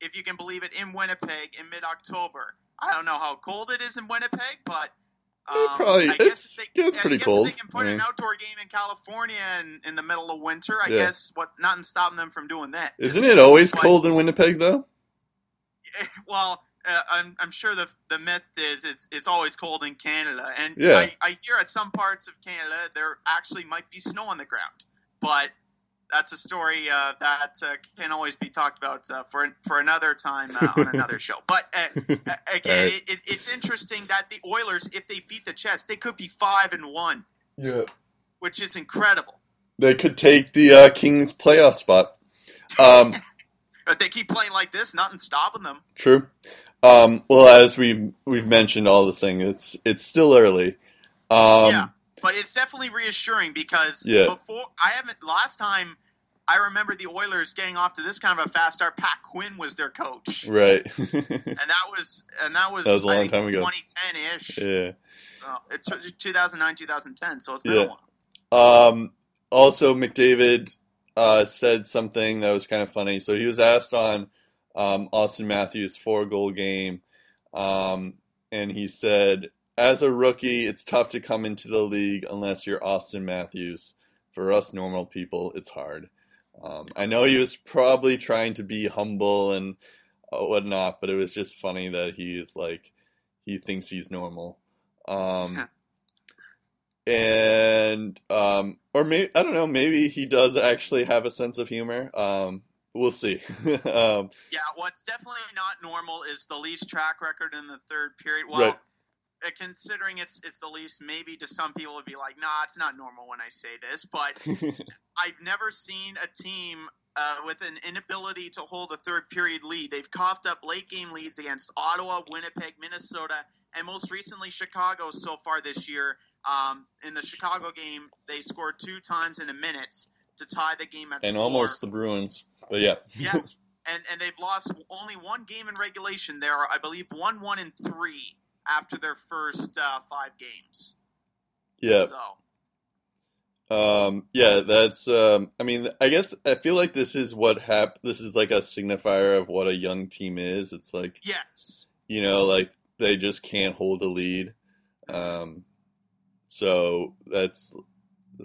if you can believe it, in Winnipeg in mid-October. I don't know how cold it is in Winnipeg, but um, probably- I guess if they, yeah, it's I pretty guess cold. If they can put I an outdoor game in California in, in the middle of winter. I Yeah. guess what nothing stopping them from doing that. Isn't it always But- cold in Winnipeg though? well, uh, I'm, I'm sure the the myth is it's it's always cold in Canada, and Yeah. I, I hear at some parts of Canada there actually might be snow on the ground, but that's a story uh, that uh, can always be talked about uh, for for another time uh, on another show. But uh, again, Right. it, it, it's interesting that the Oilers, if they beat the Jets, they could be five and one, Yeah. which is incredible. They could take the uh, Kings playoff spot. Um, But they keep playing like this, nothing stopping them. True. Um, well, as we've we've mentioned all this thing, it's it's still early. Um, yeah, but it's definitely reassuring because Yeah. before I haven't last time I remember the Oilers getting off to this kind of a fast start. Pat Quinn was their coach, Right. and that was and that was, That was a long time ago. 2010 ish. yeah. So it's 2009, 2010. So it's been a while. Um, also, McDavid uh, said something that was kind of funny. So he was asked on um, Auston Matthews' four goal game, um, and he said, "As a rookie, it's tough to come into the league unless you're Auston Matthews. For us normal people, it's hard." Um, I know he was probably trying to be humble and uh, whatnot, but it was just funny that he's like he thinks he's normal. Um, and um, or maybe I don't know. Maybe he does actually have a sense of humor. Um, we'll see. um, Yeah, what's definitely not normal is the least track record in the third period. Well, Right. Uh, considering it's it's the least, maybe to some people would be like, nah, it's not normal when I say this, but I've never seen a team uh, with an inability to hold a third period lead. They've coughed up late game leads against Ottawa, Winnipeg, Minnesota, and most recently Chicago so far this year. Um, in the Chicago game, they scored two times in a minute to tie the game at and four. almost the Bruins, but yeah, Yeah, and and they've lost only one game in regulation. There, are, I believe, one, one, and three after their first uh, five games. yeah, So um, yeah. That's. Um, I mean, I guess I feel like this is what hap- This is like a signifier of what a young team is. It's like yes, you know, like they just can't hold a lead. Um, so that's,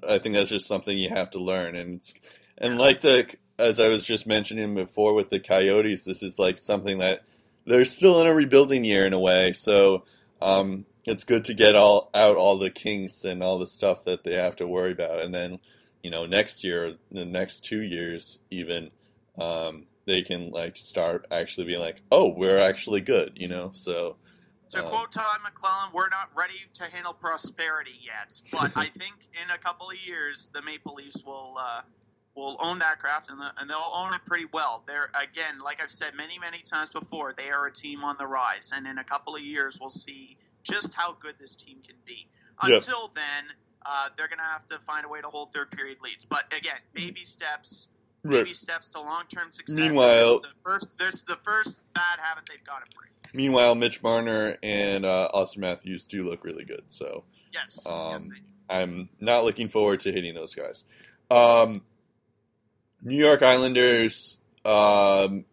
I think that's just something you have to learn, and it's, and like the as I was just mentioning before with the Coyotes, this is like something that they're still in a rebuilding year in a way. So um, it's good to get all out all the kinks and all the stuff that they have to worry about, and then you know next year, the next two years, even um, they can like start actually being like, oh, we're actually good, you know. So to Um, quote Todd McLellan, we're not ready to handle prosperity yet, but I think in a couple of years the Maple Leafs will. Uh, will own that craft and, the, and they'll own it pretty well. They're again, like I've said many, many times before, they are a team on the rise, and in a couple of years we'll see just how good this team can be. Until then, uh, they're going to have to find a way to hold third period leads. But again, baby steps, baby steps to long term success. Meanwhile- the first, this the first bad habit they've got to break. Meanwhile, Mitch Marner and uh, Auston Matthews do look really good. So Yes, Um, yes. I'm not looking forward to hitting those guys. Um, New York Islanders um,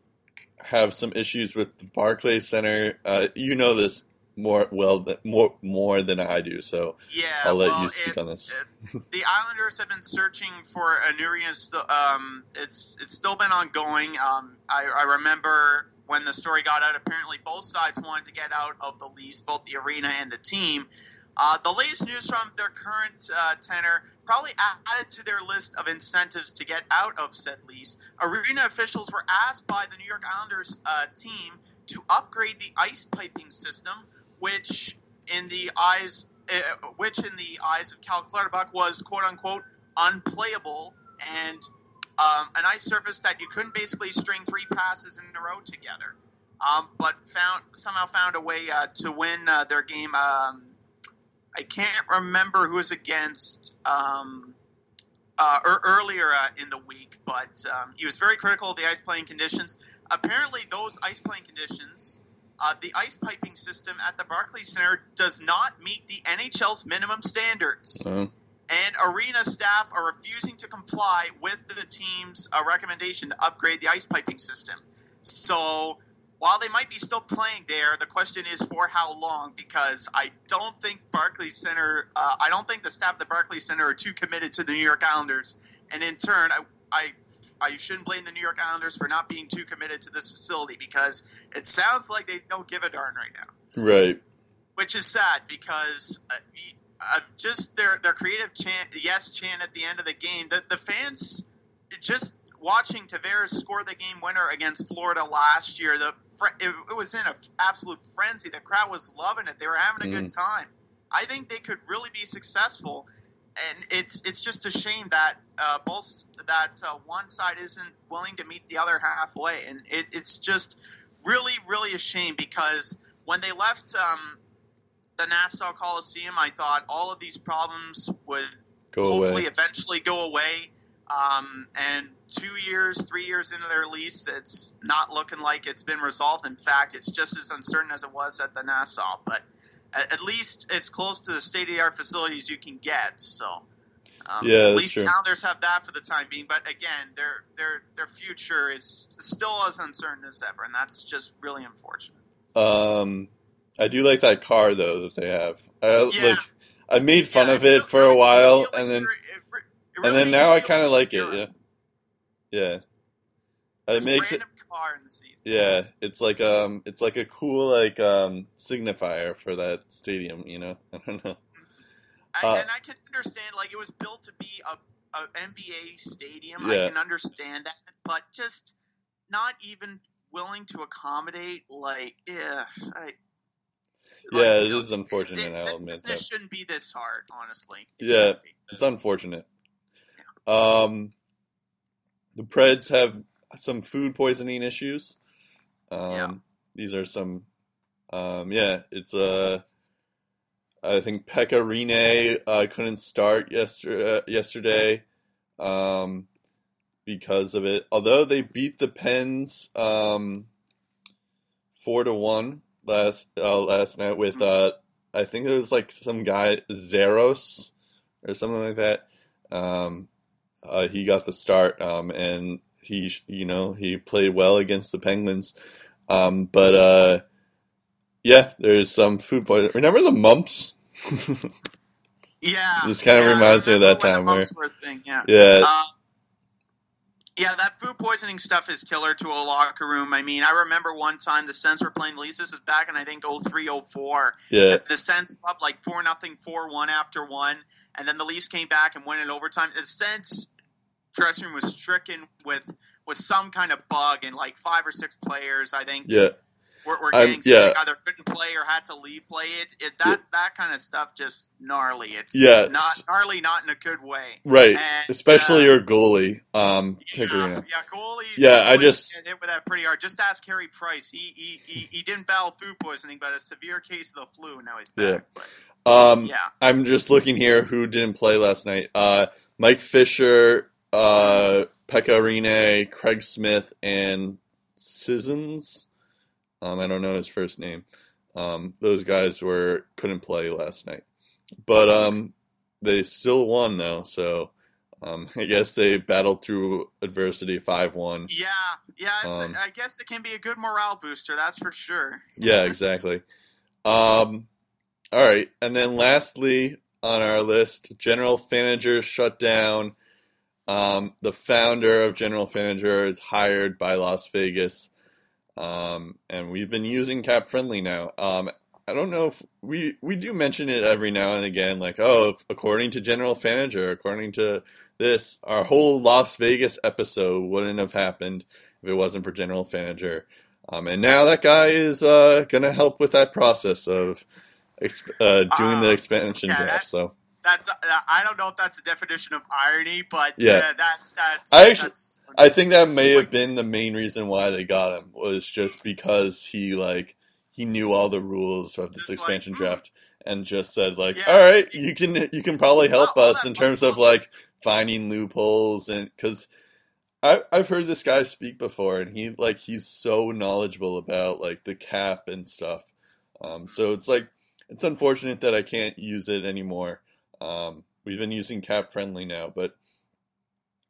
have some issues with the Barclays Center. Uh, you know this more well more more than I do, so Yeah, I'll let well, you speak it- on this. the Islanders have been searching for a new arena. Um, it's it's still been ongoing. Um, I, I remember when the story got out. Apparently, both sides wanted to get out of the lease, both the arena and the team. Uh, the latest news from their current uh, tenor probably added to their list of incentives to get out of said lease. Arena officials were asked by the New York Islanders uh, team to upgrade the ice piping system, which in the eyes uh, which in the eyes of Cal Clutterbuck was quote unquote unplayable and um, an ice surface that you couldn't basically string three passes in a row together. Um, but found somehow found a way uh, to win uh, their game. Um, I can't remember who was against um, uh, er, earlier uh, in the week, but um, he was very critical of the ice playing conditions. apparently those ice playing conditions, uh, the ice piping system at the Barclays Center does not meet the NHL's minimum standards. And arena staff are refusing to comply with the team's uh, recommendation to upgrade the ice piping system. So while they might be still playing there, the question is for how long? Because I don't think Barclays Center, uh, I don't think the staff at the Barclays Center are too committed to the New York Islanders, and in turn, I. I, I shouldn't blame the New York Islanders for not being too committed to this facility because it sounds like they don't give a darn right now right. which is sad because uh, uh, just their their creative chant, yes chant at the end of the game. The the fans just watching Tavares score the game winner against Florida last year. The fr- it, it was in an absolute frenzy. The crowd was loving it. They were having a good time. I think they could really be successful. And it's it's just a shame that uh, both that uh, one side isn't willing to meet the other halfway, and it, it's just really really a shame because when they left um, the Nassau Coliseum, I thought all of these problems would Go hopefully away. eventually go away. Um, and two years, three years into their lease, it's not looking like it's been resolved. In fact, it's just as uncertain as it was at the Nassau. But at, least it's close to the state of the art facilities you can get. So. Um, Yeah, at least true. the Islanders have that for the time being, but again, their their their future is still as uncertain as ever, and that's just really unfortunate. Um, I do like that car though that they have. I Yeah. like. I made fun Yeah, of it for a really while, and then you're- it re- and then now I kind of like it. Yeah, yeah. It makes it. car in the season. Yeah, it's like um, it's like a cool like um signifier for that stadium. You know, I don't know. I, Uh, and I can understand, like, it was built to be a, a NBA stadium. Yeah. I can understand that, but just not even willing to accommodate, like, yeah, I, Yeah, like, it is unfortunate. it- I'll admit this that. shouldn't be this hard, honestly. It Yeah. It's unfortunate. Um, the Preds have some food poisoning issues. Um, Yeah. These are some. Um, yeah, it's Uh, I think Pekka Rinne uh, couldn't start yesterday. Uh, yesterday, um, because of it. Although they beat the Pens um, four to one last uh, last night with uh, I think it was like some guy Zeros or something like that. Um, uh, he got the start, um, and he, you know, he played well against the Penguins. Um, but uh, yeah, there's some food poisoning. Remember the mumps? Yeah. This kind of yeah, reminds me of that time The where, thing, yeah. yeah, Uh, yeah, that food poisoning stuff is killer to a locker room. I mean, I remember one time the Sens were playing the Leafs. This was back in I think 03, 04. yeah, The, the Sens up like four nothing, four one after one, and then the Leafs came back and went in overtime. The Sens dressing room was stricken with with some kind of bug, and like five or six players, I think, yeah, were, were getting yeah. sick. Either couldn't play or had to leave play. It, it that that kind of stuff just gnarly. It's Yeah. not gnarly, not in a good way. right. And, Especially uh, your goalie, um, Yeah, yeah, goalies. Yeah, I just- hit with that pretty hard. Just ask Carey Price. He he, he, he didn't battle food poisoning, but a severe case of the flu. Now he's back. Um, Yeah, I'm just looking here who didn't play last night. Uh, Mike Fisher, uh, Pekka Rinne, Craig Smith, and Sissons. Um, I don't know his first name. Um, those guys were couldn't play last night, but um, they still won though. So um, I guess they battled through adversity five one. yeah, yeah. It's Um, a, I guess it can be a good morale booster. That's for sure. Yeah, exactly. Um, all right, and then lastly on our list, General Fanager shut down. Um, the founder of General Fanager is hired by Las Vegas, um, and we've been using Cap Friendly now. Um, I don't know if we we do mention it every now and again, like oh, according to General Fanager, according to this, our whole Las Vegas episode wouldn't have happened if it wasn't for General Fanager. Um, and now that guy is uh, going to help with that process of exp- uh, doing the Ah, expansion yeah, draft. So That's uh, I don't know if that's a definition of irony, but Yeah. yeah, that that's. I actually- that's, I think that may have been the main reason why they got him was just because he like he knew all the rules of this Just expansion mm. draft and just said like, Yeah. all right, you can you can probably help all us in terms of like finding loopholes and because I I've heard this guy speak before, and he like he's so knowledgeable about like the cap and stuff. Um, so it's like it's unfortunate that I can't use it anymore. Um, we've been using cap friendly now, but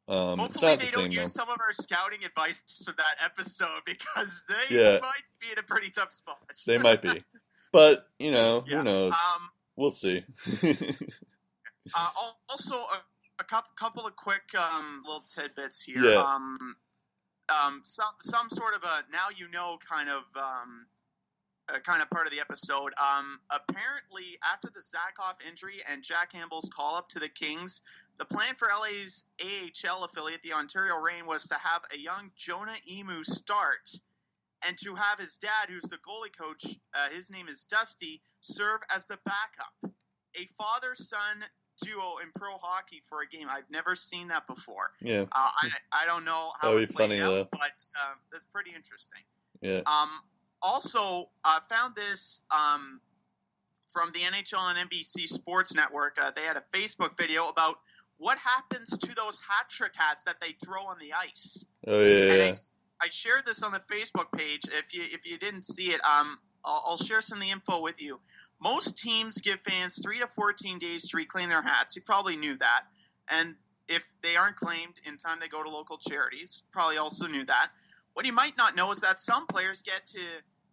um, Hopefully, they the don't same though. use some of our scouting advice from that episode because they Yeah. might be in a pretty tough spot. They might be, but you know Yeah. who knows? Um, we'll see. Uh, also, a, a couple, couple of quick um, little tidbits here. Yeah. Um, um, some some sort of a now you know kind of um, uh, kind of part of the episode. Um, apparently, after the Zatkoff injury and Jack Campbell's call up to the Kings, the plan for LA's AHL affiliate, the Ontario Reign, was to have a young Jonah Imoo start. And to have his dad, who's the goalie coach, uh, his name is Dusty, serve as the backup. A father son duo in pro hockey for a game. I've never seen that before. yeah, Uh, I I don't know how That'd it played funny, out, though. but uh, that's pretty interesting. yeah. Um, also, I found this um, from the NHL and NBC Sports Network. Uh, they had a Facebook video about what happens to those hat trick hats that they throw on the ice. Oh yeah, I, yeah. s- I shared this on the Facebook page. If you if you didn't see it, um, I'll, I'll share some of the info with you. Most teams give fans three to fourteen days to reclaim their hats. You probably knew that, and if they aren't claimed in time, they go to local charities. Probably also knew that. What you might not know is that some players get to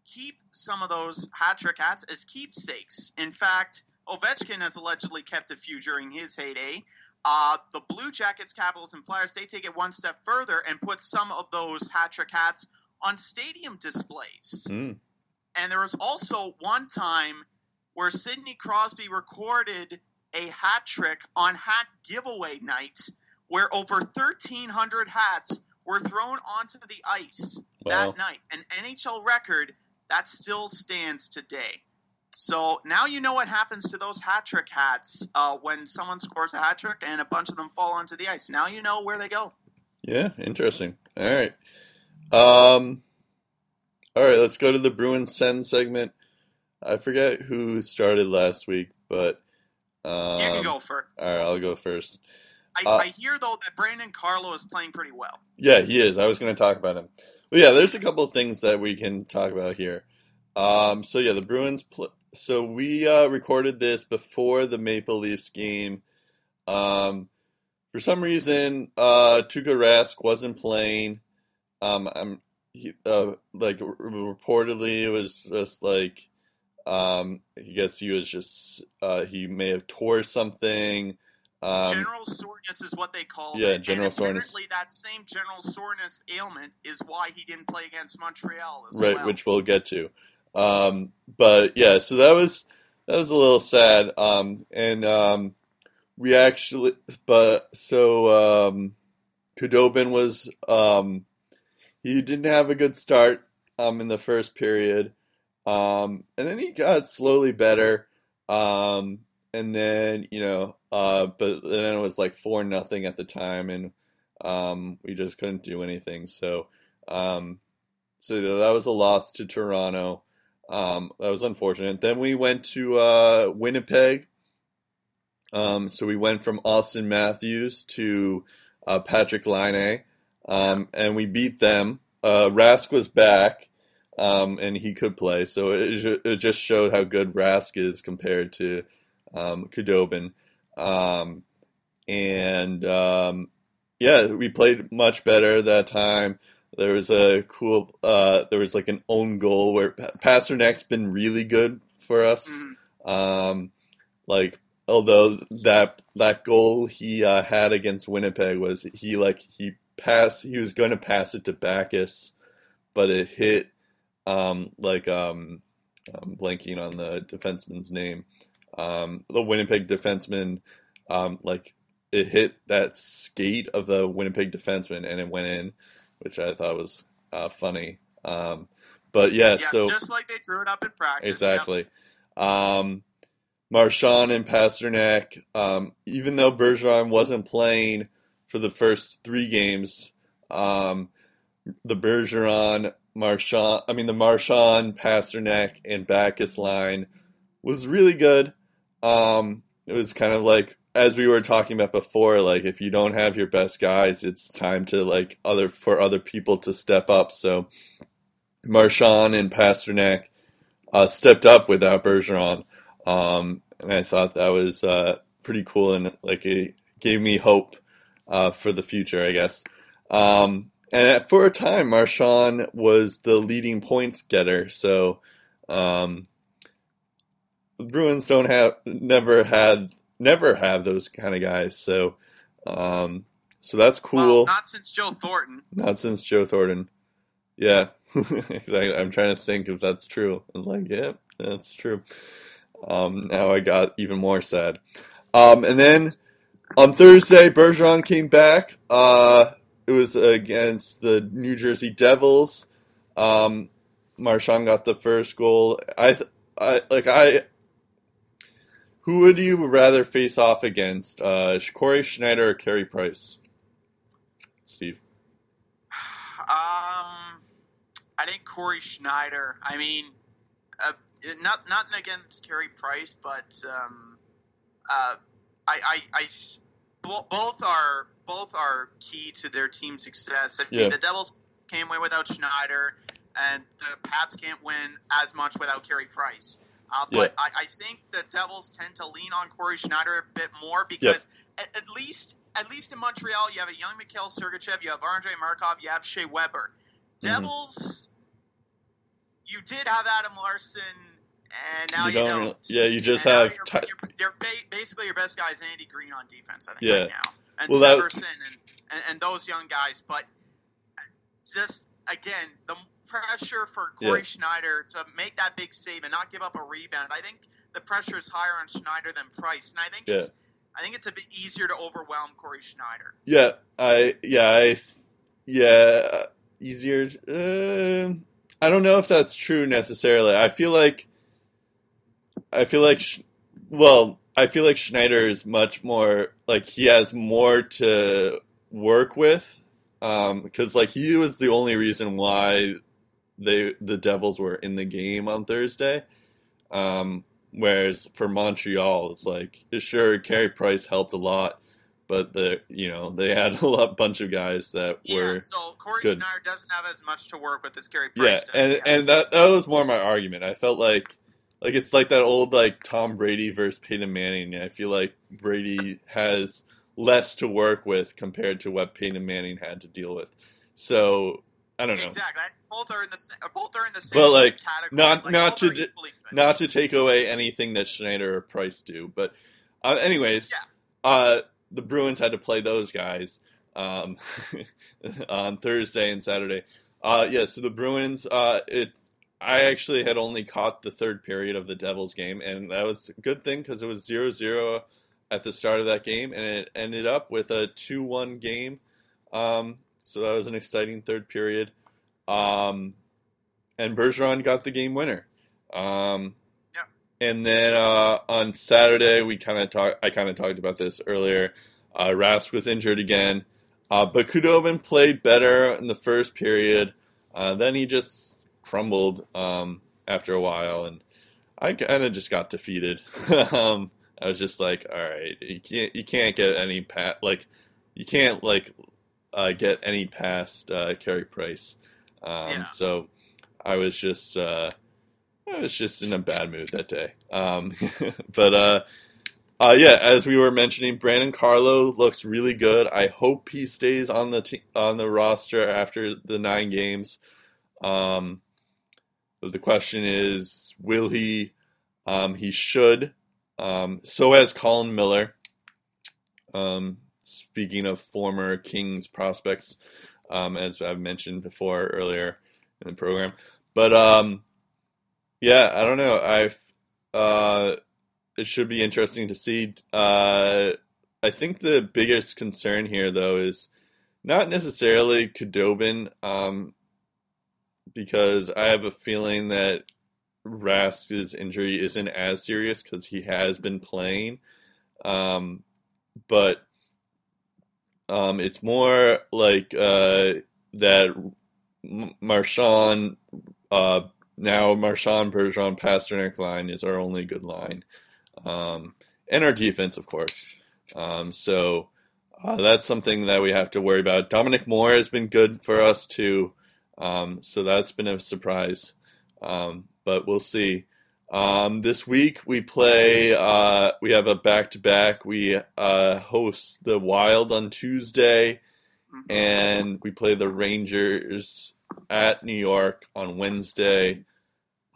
keep some of those hat trick hats as keepsakes. In fact, Ovechkin has allegedly kept a few during his heyday. Uh, the Blue Jackets, Capitals, and Flyers, they take it one step further and put some of those hat trick hats on stadium displays. Mm. And there was also one time where Sidney Crosby recorded a hat trick on hat giveaway night where over 1,300 hats were thrown onto the ice Wow. that night. An NHL record that still stands today. So now you know what happens to those hat trick hats uh, when someone scores a hat trick and a bunch of them fall onto the ice. Now you know where they go. Yeah, interesting. All right. Um, all right, let's go to the Bruins Send segment. I forget who started last week, but um, You can go first. All right, I'll go first. I, uh, I hear though that Brandon Carlo is playing pretty well. Yeah, he is. I was going to talk about him. Well, yeah, there's a couple of things that we can talk about here. Um, so yeah, the Bruins. Pl- so we uh, recorded this before the Maple Leafs game. Um, for some reason, uh, Tuukka Rask wasn't playing. Um, I'm he, uh, like r- reportedly it was just like um, I guess he was just uh, he may have tore something. Um, general soreness is what they call yeah, it. general and soreness. apparently that same general soreness ailment is why he didn't play against Montreal as right, well. which we'll get to. Um, but yeah, so that was that was a little sad. Um, and um, we actually, but so um, Khudobin was um, he didn't have a good start um, in the first period, um, and then he got slowly better. Um, and then you know, uh, but then it was like four nothing at the time, and um, we just couldn't do anything. So. Um, so that was a loss to Toronto. Um, that was unfortunate. Then we went to uh, Winnipeg. Um, so we went from Auston Matthews to uh, Patrik Laine, um, and we beat them. Uh, Rask was back, um, and he could play. So it, it just showed how good Rask is compared to um, Khudobin. Um, and um, yeah, we played much better that time. There was a cool, uh, there was like an own goal where Pa- Pastrnak's been really good for us. Mhm. Um, like, although that that goal he uh, had against Winnipeg was he like he passed, he was going to pass it to Backes, but it hit um, like um, I'm blanking on the defenseman's name. Um, the Winnipeg defenseman, um, like it hit that skate of the Winnipeg defenseman and it went in, which I thought was uh, funny. Um, but yeah, yeah, so just like they drew it up in practice. exactly. Um, Marchand and Pastrnak, um, even though Bergeron wasn't playing for the first three games, um, the Bergeron, Marchand, I mean the Marchand, Pastrnak, and Backes line was really good. Um, it was kind of like as we were talking about before, like if you don't have your best guys, it's time to like other for other people to step up. So Marchand and Pastrnak uh, stepped up without Bergeron, um, and I thought that was uh, pretty cool and like it gave me hope uh, for the future, I guess. Um, and for a time, Marchand was the leading points getter. So um, Bruins don't have never had never have those kind of guys. So um, so that's cool. Well, not since Joe Thornton. Not since Joe Thornton. Yeah, I, am trying to think if that's true. I'm like, yeah, that's true. Um, now I got even more sad. Um, and then on Thursday, Bergeron came back. Uh, it was against the New Jersey Devils. Um, Marchand got the first goal. I, I like I. Who would you rather face off against, uh, Cory Schneider or Carey Price? Steve. Um, I think Cory Schneider. I mean, uh, not not against Carey Price, but um, uh, I, I, I both are both are key to their team success. I mean, yeah. the Devils can't win without Schneider, and the Pats can't win as much without Carey Price. Uh, but yeah. I, I, think the Devils tend to lean on Cory Schneider a bit more because at, at, least at least in Montreal you have a young Mikhail Sergachev, you have Andrei Markov, you have Shea Weber. Mm-hmm. Devils, mm-hmm. you did have Adam Larsson, and now you, you don't. don't. Yeah, you just and have. You're, you're, you're, basically your best guy is Andy Greene on defense. I think yeah. right now, and well, Severson that... and, and, and those young guys. But just again, the pressure for Cory yeah. Schneider to make that big save and not give up a rebound. I think the pressure is higher on Schneider than Price, and I think yeah. it's. I think it's a bit easier to overwhelm Cory Schneider. Yeah, I yeah I yeah easier. Uh, I don't know if that's true necessarily. I feel like I feel like, well, I feel like Schneider is much more like he has more to work with because um, like he was the only reason why they the Devils were in the game on Thursday. Um, whereas for Montreal, it's like sure Carey Price helped a lot, but the you know they had a lot bunch of guys that yeah, were so Cory good. Schneider doesn't have as much to work with as Carey Price yeah, does. And, yeah, and that that was more my argument. I felt like like it's like that old like Tom Brady versus Peyton Manning. I feel like Brady has less to work with compared to what Peyton Manning had to deal with. So I don't know. Exactly. Both are in the both are in the same. But like category. not like, not to not to take away anything that Schneider or Price do, but uh, anyways, yeah. uh, the Bruins had to play those guys um, on Thursday and Saturday. Uh, yeah, so the Bruins, uh, it I actually had only caught the third period of the Devils game, and that was a good thing because it was 0 0 at the start of that game, and it ended up with a 2 1 game. Um, so that was an exciting third period. Um, and Bergeron got the game winner. Um, yeah. And then uh, on Saturday, we kind of talked. I kind of talked about this earlier. Uh, Rask was injured again, uh, but Khudobin played better in the first period. Uh, then he just crumbled um, after a while, and I kind of just got defeated. um, I was just like, all right, you can't you can't get any pat like you can't like uh, get any past uh, Carey Price. Um, yeah. So I was just uh, I was just in a bad mood that day. Um, but uh, uh, yeah, as we were mentioning, Brandon Carlo looks really good. I hope he stays on the te- on the roster after the nine games. Um, but the question is, will he? Um, he should. Um, so has Colin Miller. Um, speaking of former Kings prospects, um, as I've mentioned before earlier in the program, but um, yeah, I don't know. I've uh, it should be interesting to see. Uh, I think the biggest concern here, though, is not necessarily Khudobin. Um, because I have a feeling that Rask's injury isn't as serious because he has been playing. Um, but um, it's more like uh, that Marchand, uh, now Marchand, Bergeron, Pastrnak line is our only good line. Um, and our defense, of course. Um, so uh, that's something that we have to worry about. Dominic Moore has been good for us too, um, so that's been a surprise. Um, but we'll see. Um, this week we play. Uh, we have a back to back. We uh, host the Wild on Tuesday, and we play the Rangers at New York on Wednesday,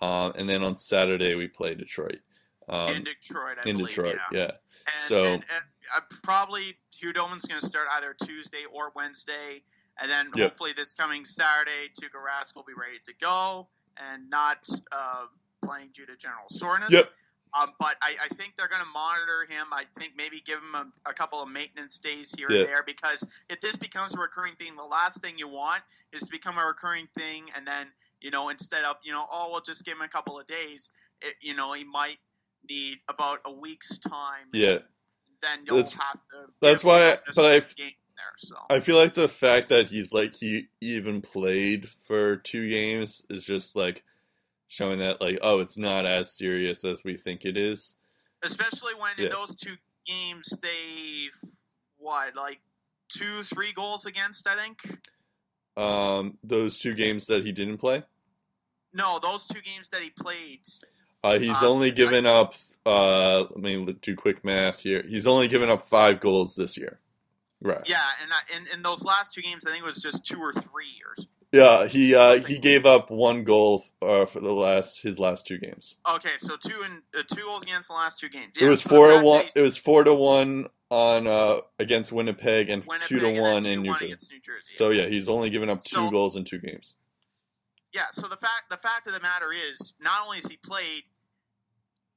uh, and then on Saturday we play Detroit. Um, in Detroit, I in believe, Detroit, yeah. yeah. And, So- and, and uh, probably Khudobin's going to start either Tuesday or Wednesday, and then Yep. hopefully this coming Saturday, Tuukka Rask will be ready to go and not uh, playing due to general soreness. Yep. Um, but I, I think they're going to monitor him. I think maybe give him a, a couple of maintenance days here Yeah. and there because if this becomes a recurring thing, the last thing you want is to become a recurring thing, and then you know instead of you know oh we'll just give him a couple of days, it, you know he might need about a week's time. Yeah. Then you'll That's- have to. that's why- but I- some games there. So I feel like the fact that he's like he even played for two games is just like showing that like oh it's not as serious as we think it is. especially when in those two games they what like two three goals against I think. Um, those two games that he didn't play, No, those two games that he played. uh, he's Um, only I- given up. Uh, let me do quick math here. He's only given up five goals this year. Right. Yeah, and I, in, in those last two games, I think it was just two or three years. Yeah. He uh, he gave up one goal uh, for the last his last two games. Okay, so two and uh, two goals against the last two games. it was so four to one. It was four to one on uh, against Winnipeg and Winnipeg two to and one in 2-1 New Jersey. New Jersey. So yeah, he's only given up two So- goals in two games. yeah, so the fact the fact of the matter is, not only has he played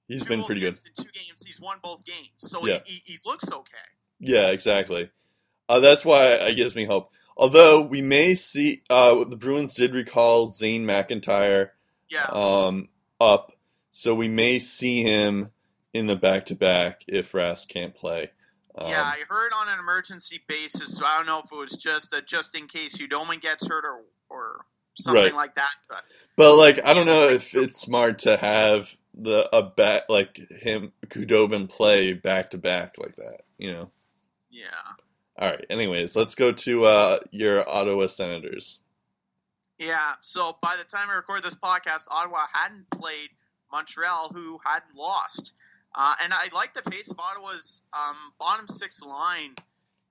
He's two been pretty good. in two games, he's won both games. So Yeah. he, he, he looks okay. Yeah, exactly. Uh, that's why it gives me hope. Although we may see, uh, the Bruins did recall Zane McIntyre Yeah, um, up, so we may see him in the back to back if Rask can't play. Um, yeah, I heard on an emergency basis, so I don't know if it was just a just in case Khudobin gets hurt or or something Right. like that. But but like I don't know if it's smart to have the a back like him Khudobin play back to back like that. You know. yeah, All right. Anyways, let's go to uh, your Ottawa Senators. yeah. So by the time I record this podcast, Ottawa hadn't played Montreal, who hadn't lost. Uh, and I like the pace of Ottawa's um, bottom six line,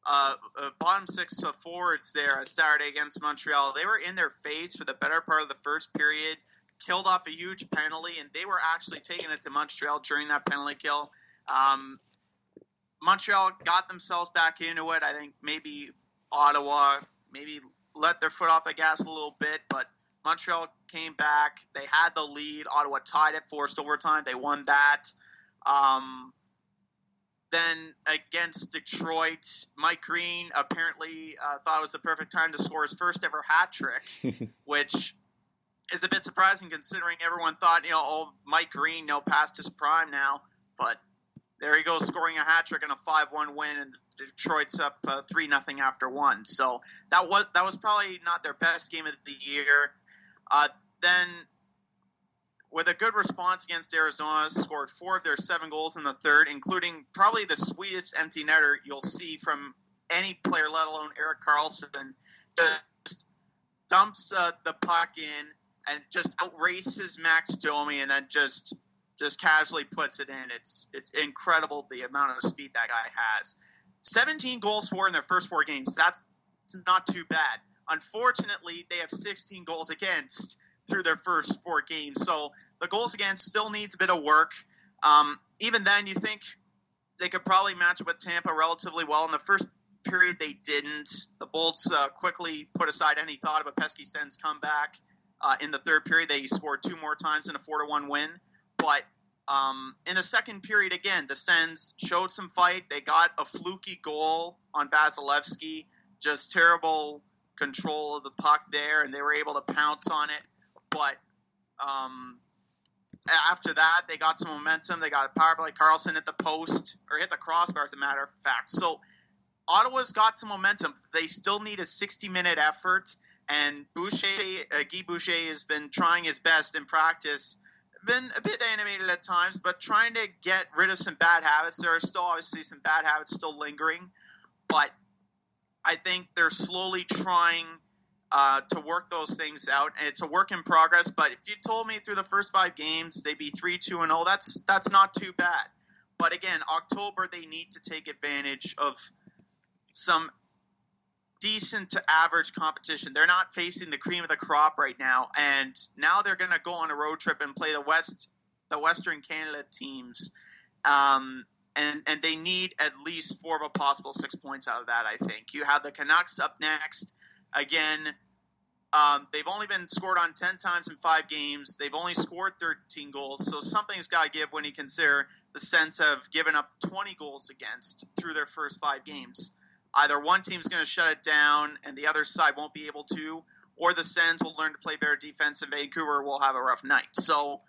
uh, uh, bottom six forwards there uh, Saturday against Montreal. They were in their face for the better part of the first period, killed off a huge penalty, and they were actually taking it to Montreal during that penalty kill. Um, Montreal got themselves back into it. I think maybe Ottawa maybe let their foot off the gas a little bit, but Montreal came back. They had the lead. Ottawa tied it, forced overtime. They won that. Um, then against Detroit, Mike Green apparently uh, thought it was the perfect time to score his first ever hat trick, which is a bit surprising considering everyone thought, you know, oh, Mike Green, no, past his prime now. But there he goes, scoring a hat trick in a five-one win, and Detroit's up uh, three nothing after one. So that was that was probably not their best game of the year. Uh, then, with a good response against Arizona, scored four of their seven goals in the third, including probably the sweetest empty netter you'll see from any player, let alone Erik Karlsson. Just dumps uh, the puck in and just outraces Max Domi, and then just just casually puts it in. It's, incredible the amount of speed that guy has. 17 goals for in their first four games. That's not too bad. Unfortunately, they have 16 goals against through their first four games. So the goals against still needs a bit of work. Um, even then, you think they could probably match up with Tampa relatively well. In the first period, they didn't. The Bolts uh, quickly put aside any thought of a pesky Sens comeback. Uh, in the third period, they scored two more times in a four to one win. But um, in the second period, again, the Sens showed some fight. They got a fluky goal on Vasilevskiy, just terrible control of the puck there, and they were able to pounce on it. But um, after that, they got some momentum. They got a power play. Karlsson hit the post, or hit the crossbar, as a matter of fact. So Ottawa's got some momentum. They still need a 60 minute effort, and Boucher, uh, Guy Boucher has been trying his best in practice been a bit animated at times, but trying to get rid of some bad habits. There are still obviously some bad habits still lingering, but I think they're slowly trying uh, to work those things out. And it's a work in progress. But if you told me through the first five games they'd be three, two, and zero, that's that's not too bad. But again, October they need to take advantage of some decent to average competition. They're not facing the cream of the crop right now, and now they're going to go on a road trip and play the West, the Western Canada teams, um, and and they need at least four of a possible six points out of that. I think you have the Canucks up next. Again, um, they've only been scored on ten times in five games. They've only scored thirteen goals, so something's got to give when you consider the sense of giving up twenty goals against through their first five games either one team's going to shut it down and the other side won't be able to, or the Sens will learn to play better defense and Vancouver will have a rough night. So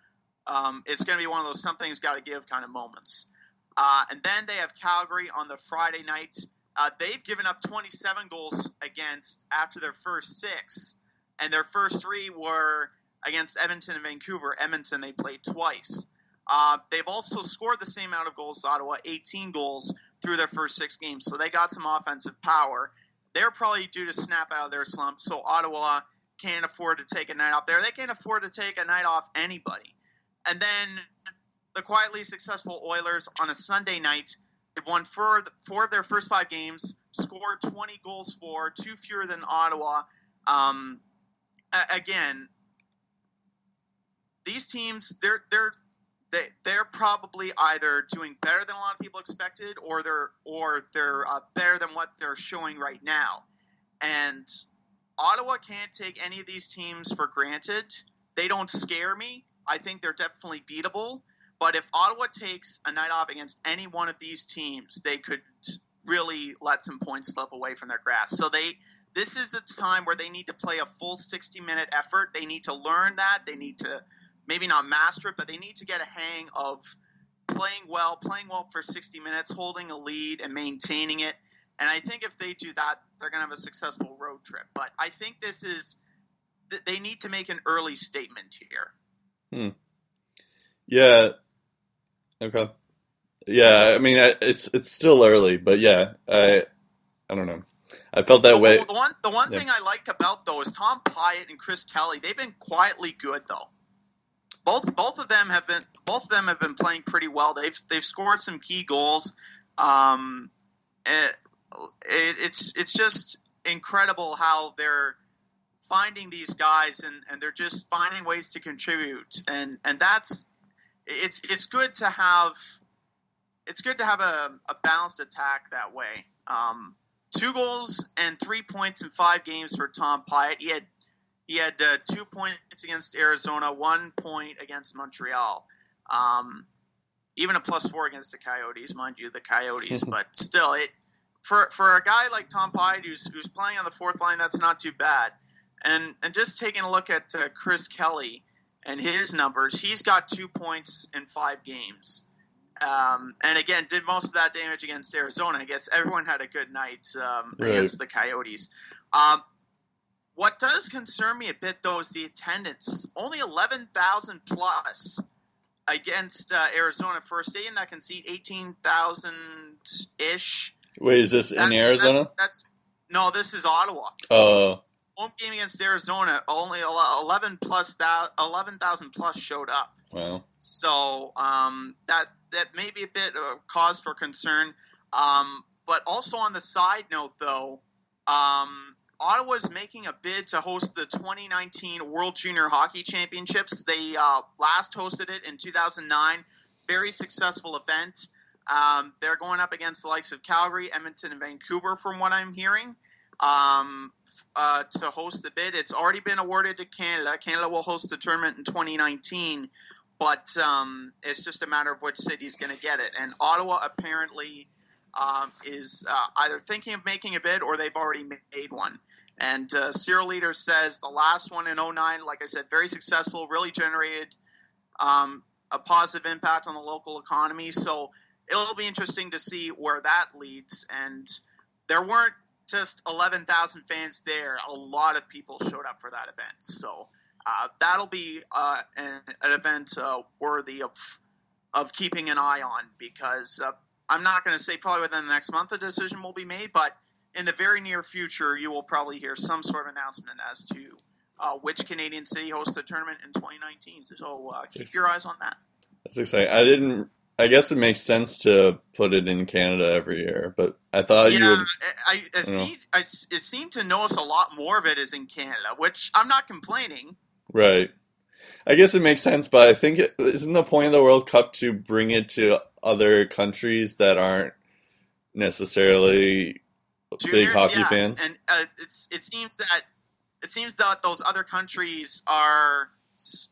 um, it's going to be one of those something's got to give kind of moments. Uh, and then they have Calgary on the Friday night. Uh, they've given up 27 goals against after their first six, and their first three were against Edmonton and Vancouver. Edmonton they played twice. Uh, they've also scored the same amount of goals as Ottawa, 18 goals, through their first six games. So they got some offensive power. They're probably due to snap out of their slump. So Ottawa can't afford to take a night off there. They can't afford to take a night off anybody. And then the quietly successful Oilers on a Sunday night. They've won four, four of their first five games, scored 20 goals for, two fewer than Ottawa. Um, again, these teams, they're they're they they're probably either doing better than a lot of people expected, or they're or they're uh, better than what they're showing right now. And Ottawa can't take any of these teams for granted. They don't scare me. I think they're definitely beatable. But if Ottawa takes a night off against any one of these teams, they could really let some points slip away from their grasp. So they this is a time where they need to play a full 60 minute effort. They need to learn that. They need to maybe not master it, but they need to get a hang of playing well, playing well for 60 minutes, holding a lead, and maintaining it. And I think if they do that, they're going to have a successful road trip. But I think this is they need to make an early statement here. Hmm. Yeah. Okay. Yeah, I mean, it's it's still early, but yeah, I I don't know. I felt that the, way. The one the one yeah. thing I like about though is Tom Pyatt and Chris Kelly. They've been quietly good though both both of them have been both of them have been playing pretty well. They've they've scored some key goals. Um, it, it, it's it's just incredible how they're finding these guys and, and they're just finding ways to contribute and and that's it's it's good to have it's good to have a, a balanced attack that way. Um, two goals and three points in five games for Tom Pyatt. He had he had uh, two points against Arizona, one point against Montreal. Um, even a plus four against the Coyotes, mind you, the Coyotes. but still, it for for a guy like Tom Pyatt who's who's playing on the fourth line, that's not too bad. And and just taking a look at uh, Chris Kelly and his numbers, he's got two points in five games. Um, and again, did most of that damage against Arizona. I guess everyone had a good night um, right. against the Coyotes. Um, what does concern me a bit, though, is the attendance. Only 11,000 plus against uh, Arizona first day, and that can seat 18,000 ish. Wait, is this that's, in Arizona? That's, that's, no, this is Ottawa. Oh. Uh, Home game against Arizona, only 11 plus 11,000 plus showed up. Wow. So um, that that may be a bit of cause for concern. Um, but also on the side note, though, um, Ottawa is making a bid to host the 2019 World Junior Hockey Championships. They uh, last hosted it in 2009. Very successful event. Um, they're going up against the likes of Calgary, Edmonton, and Vancouver, from what I'm hearing, um, uh, to host the bid. It's already been awarded to Canada. Canada will host the tournament in 2019, but um, it's just a matter of which city is going to get it. And Ottawa apparently um, is uh, either thinking of making a bid or they've already made one. And uh, Cyril Leeder says the last one in 09, like I said, very successful, really generated um, a positive impact on the local economy. So it'll be interesting to see where that leads. And there weren't just 11,000 fans there, a lot of people showed up for that event. So uh, that'll be uh, an, an event uh, worthy of of keeping an eye on because uh, I'm not going to say probably within the next month a decision will be made, but in the very near future, you will probably hear some sort of announcement as to uh, which Canadian city hosts the tournament in 2019. So uh, keep your eyes on that. That's exciting. I didn't. I guess it makes sense to put it in Canada every year, but I thought yeah, you would. I, I, I see, I, it seemed to notice a lot more of it is in Canada, which I'm not complaining. Right. I guess it makes sense, but I think it isn't the point of the World Cup to bring it to other countries that aren't necessarily big hockey yeah, fans. and uh, it's it seems that it seems that those other countries are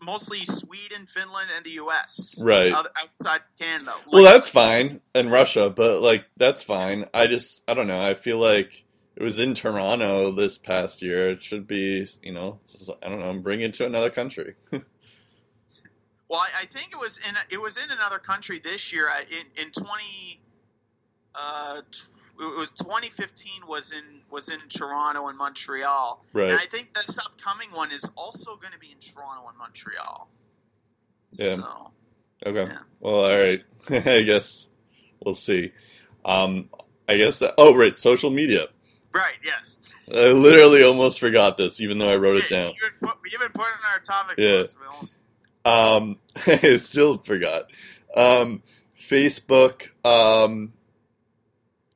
mostly Sweden, Finland, and the U.S. Right. outside Canada. Well, that's fine, and Russia, but like that's fine. I just I don't know. I feel like it was in Toronto this past year. It should be, you know, I don't know, bring it to another country. well, I, I think it was in it was in another country this year. uh, In in twenty, uh, it was 2015 was in was in Toronto and Montreal, right. and I think this upcoming one is also going to be in Toronto and Montreal. Yeah. So Okay. Yeah. Well, all right. I guess we'll see. Um, I guess that. Oh, right. Social media. right, yes. I literally almost forgot this, even though I wrote it down. You even put, we even put it in our topics Yeah. list. Almost Um, I still forgot. Um, Facebook um,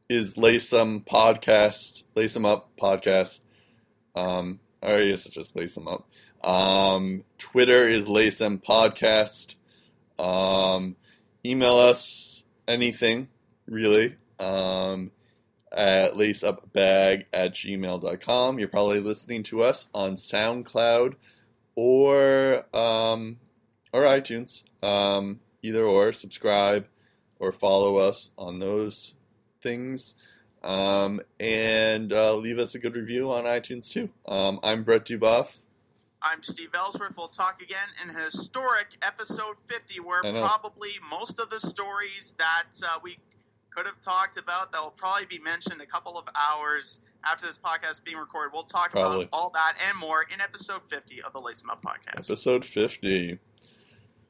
is Laysum Podcast, Laysum Up Podcast. Um, I guess it's just Laysum Up. Um, Twitter is Laysum Podcast. Um, email us anything, really, um, at laceupbag at gmail.com. You're probably listening to us on SoundCloud or um, or iTunes. Um, either or, subscribe or follow us on those things. Um, and uh, leave us a good review on iTunes too. Um, I'm Brett Duboff. I'm Steve Ellsworth. We'll talk again in historic episode 50, where probably most of the stories that uh, we could have talked about that will probably be mentioned a couple of hours after this podcast being recorded. We'll talk Probably. about all that and more in episode 50 of the Lace Up podcast. Episode 50.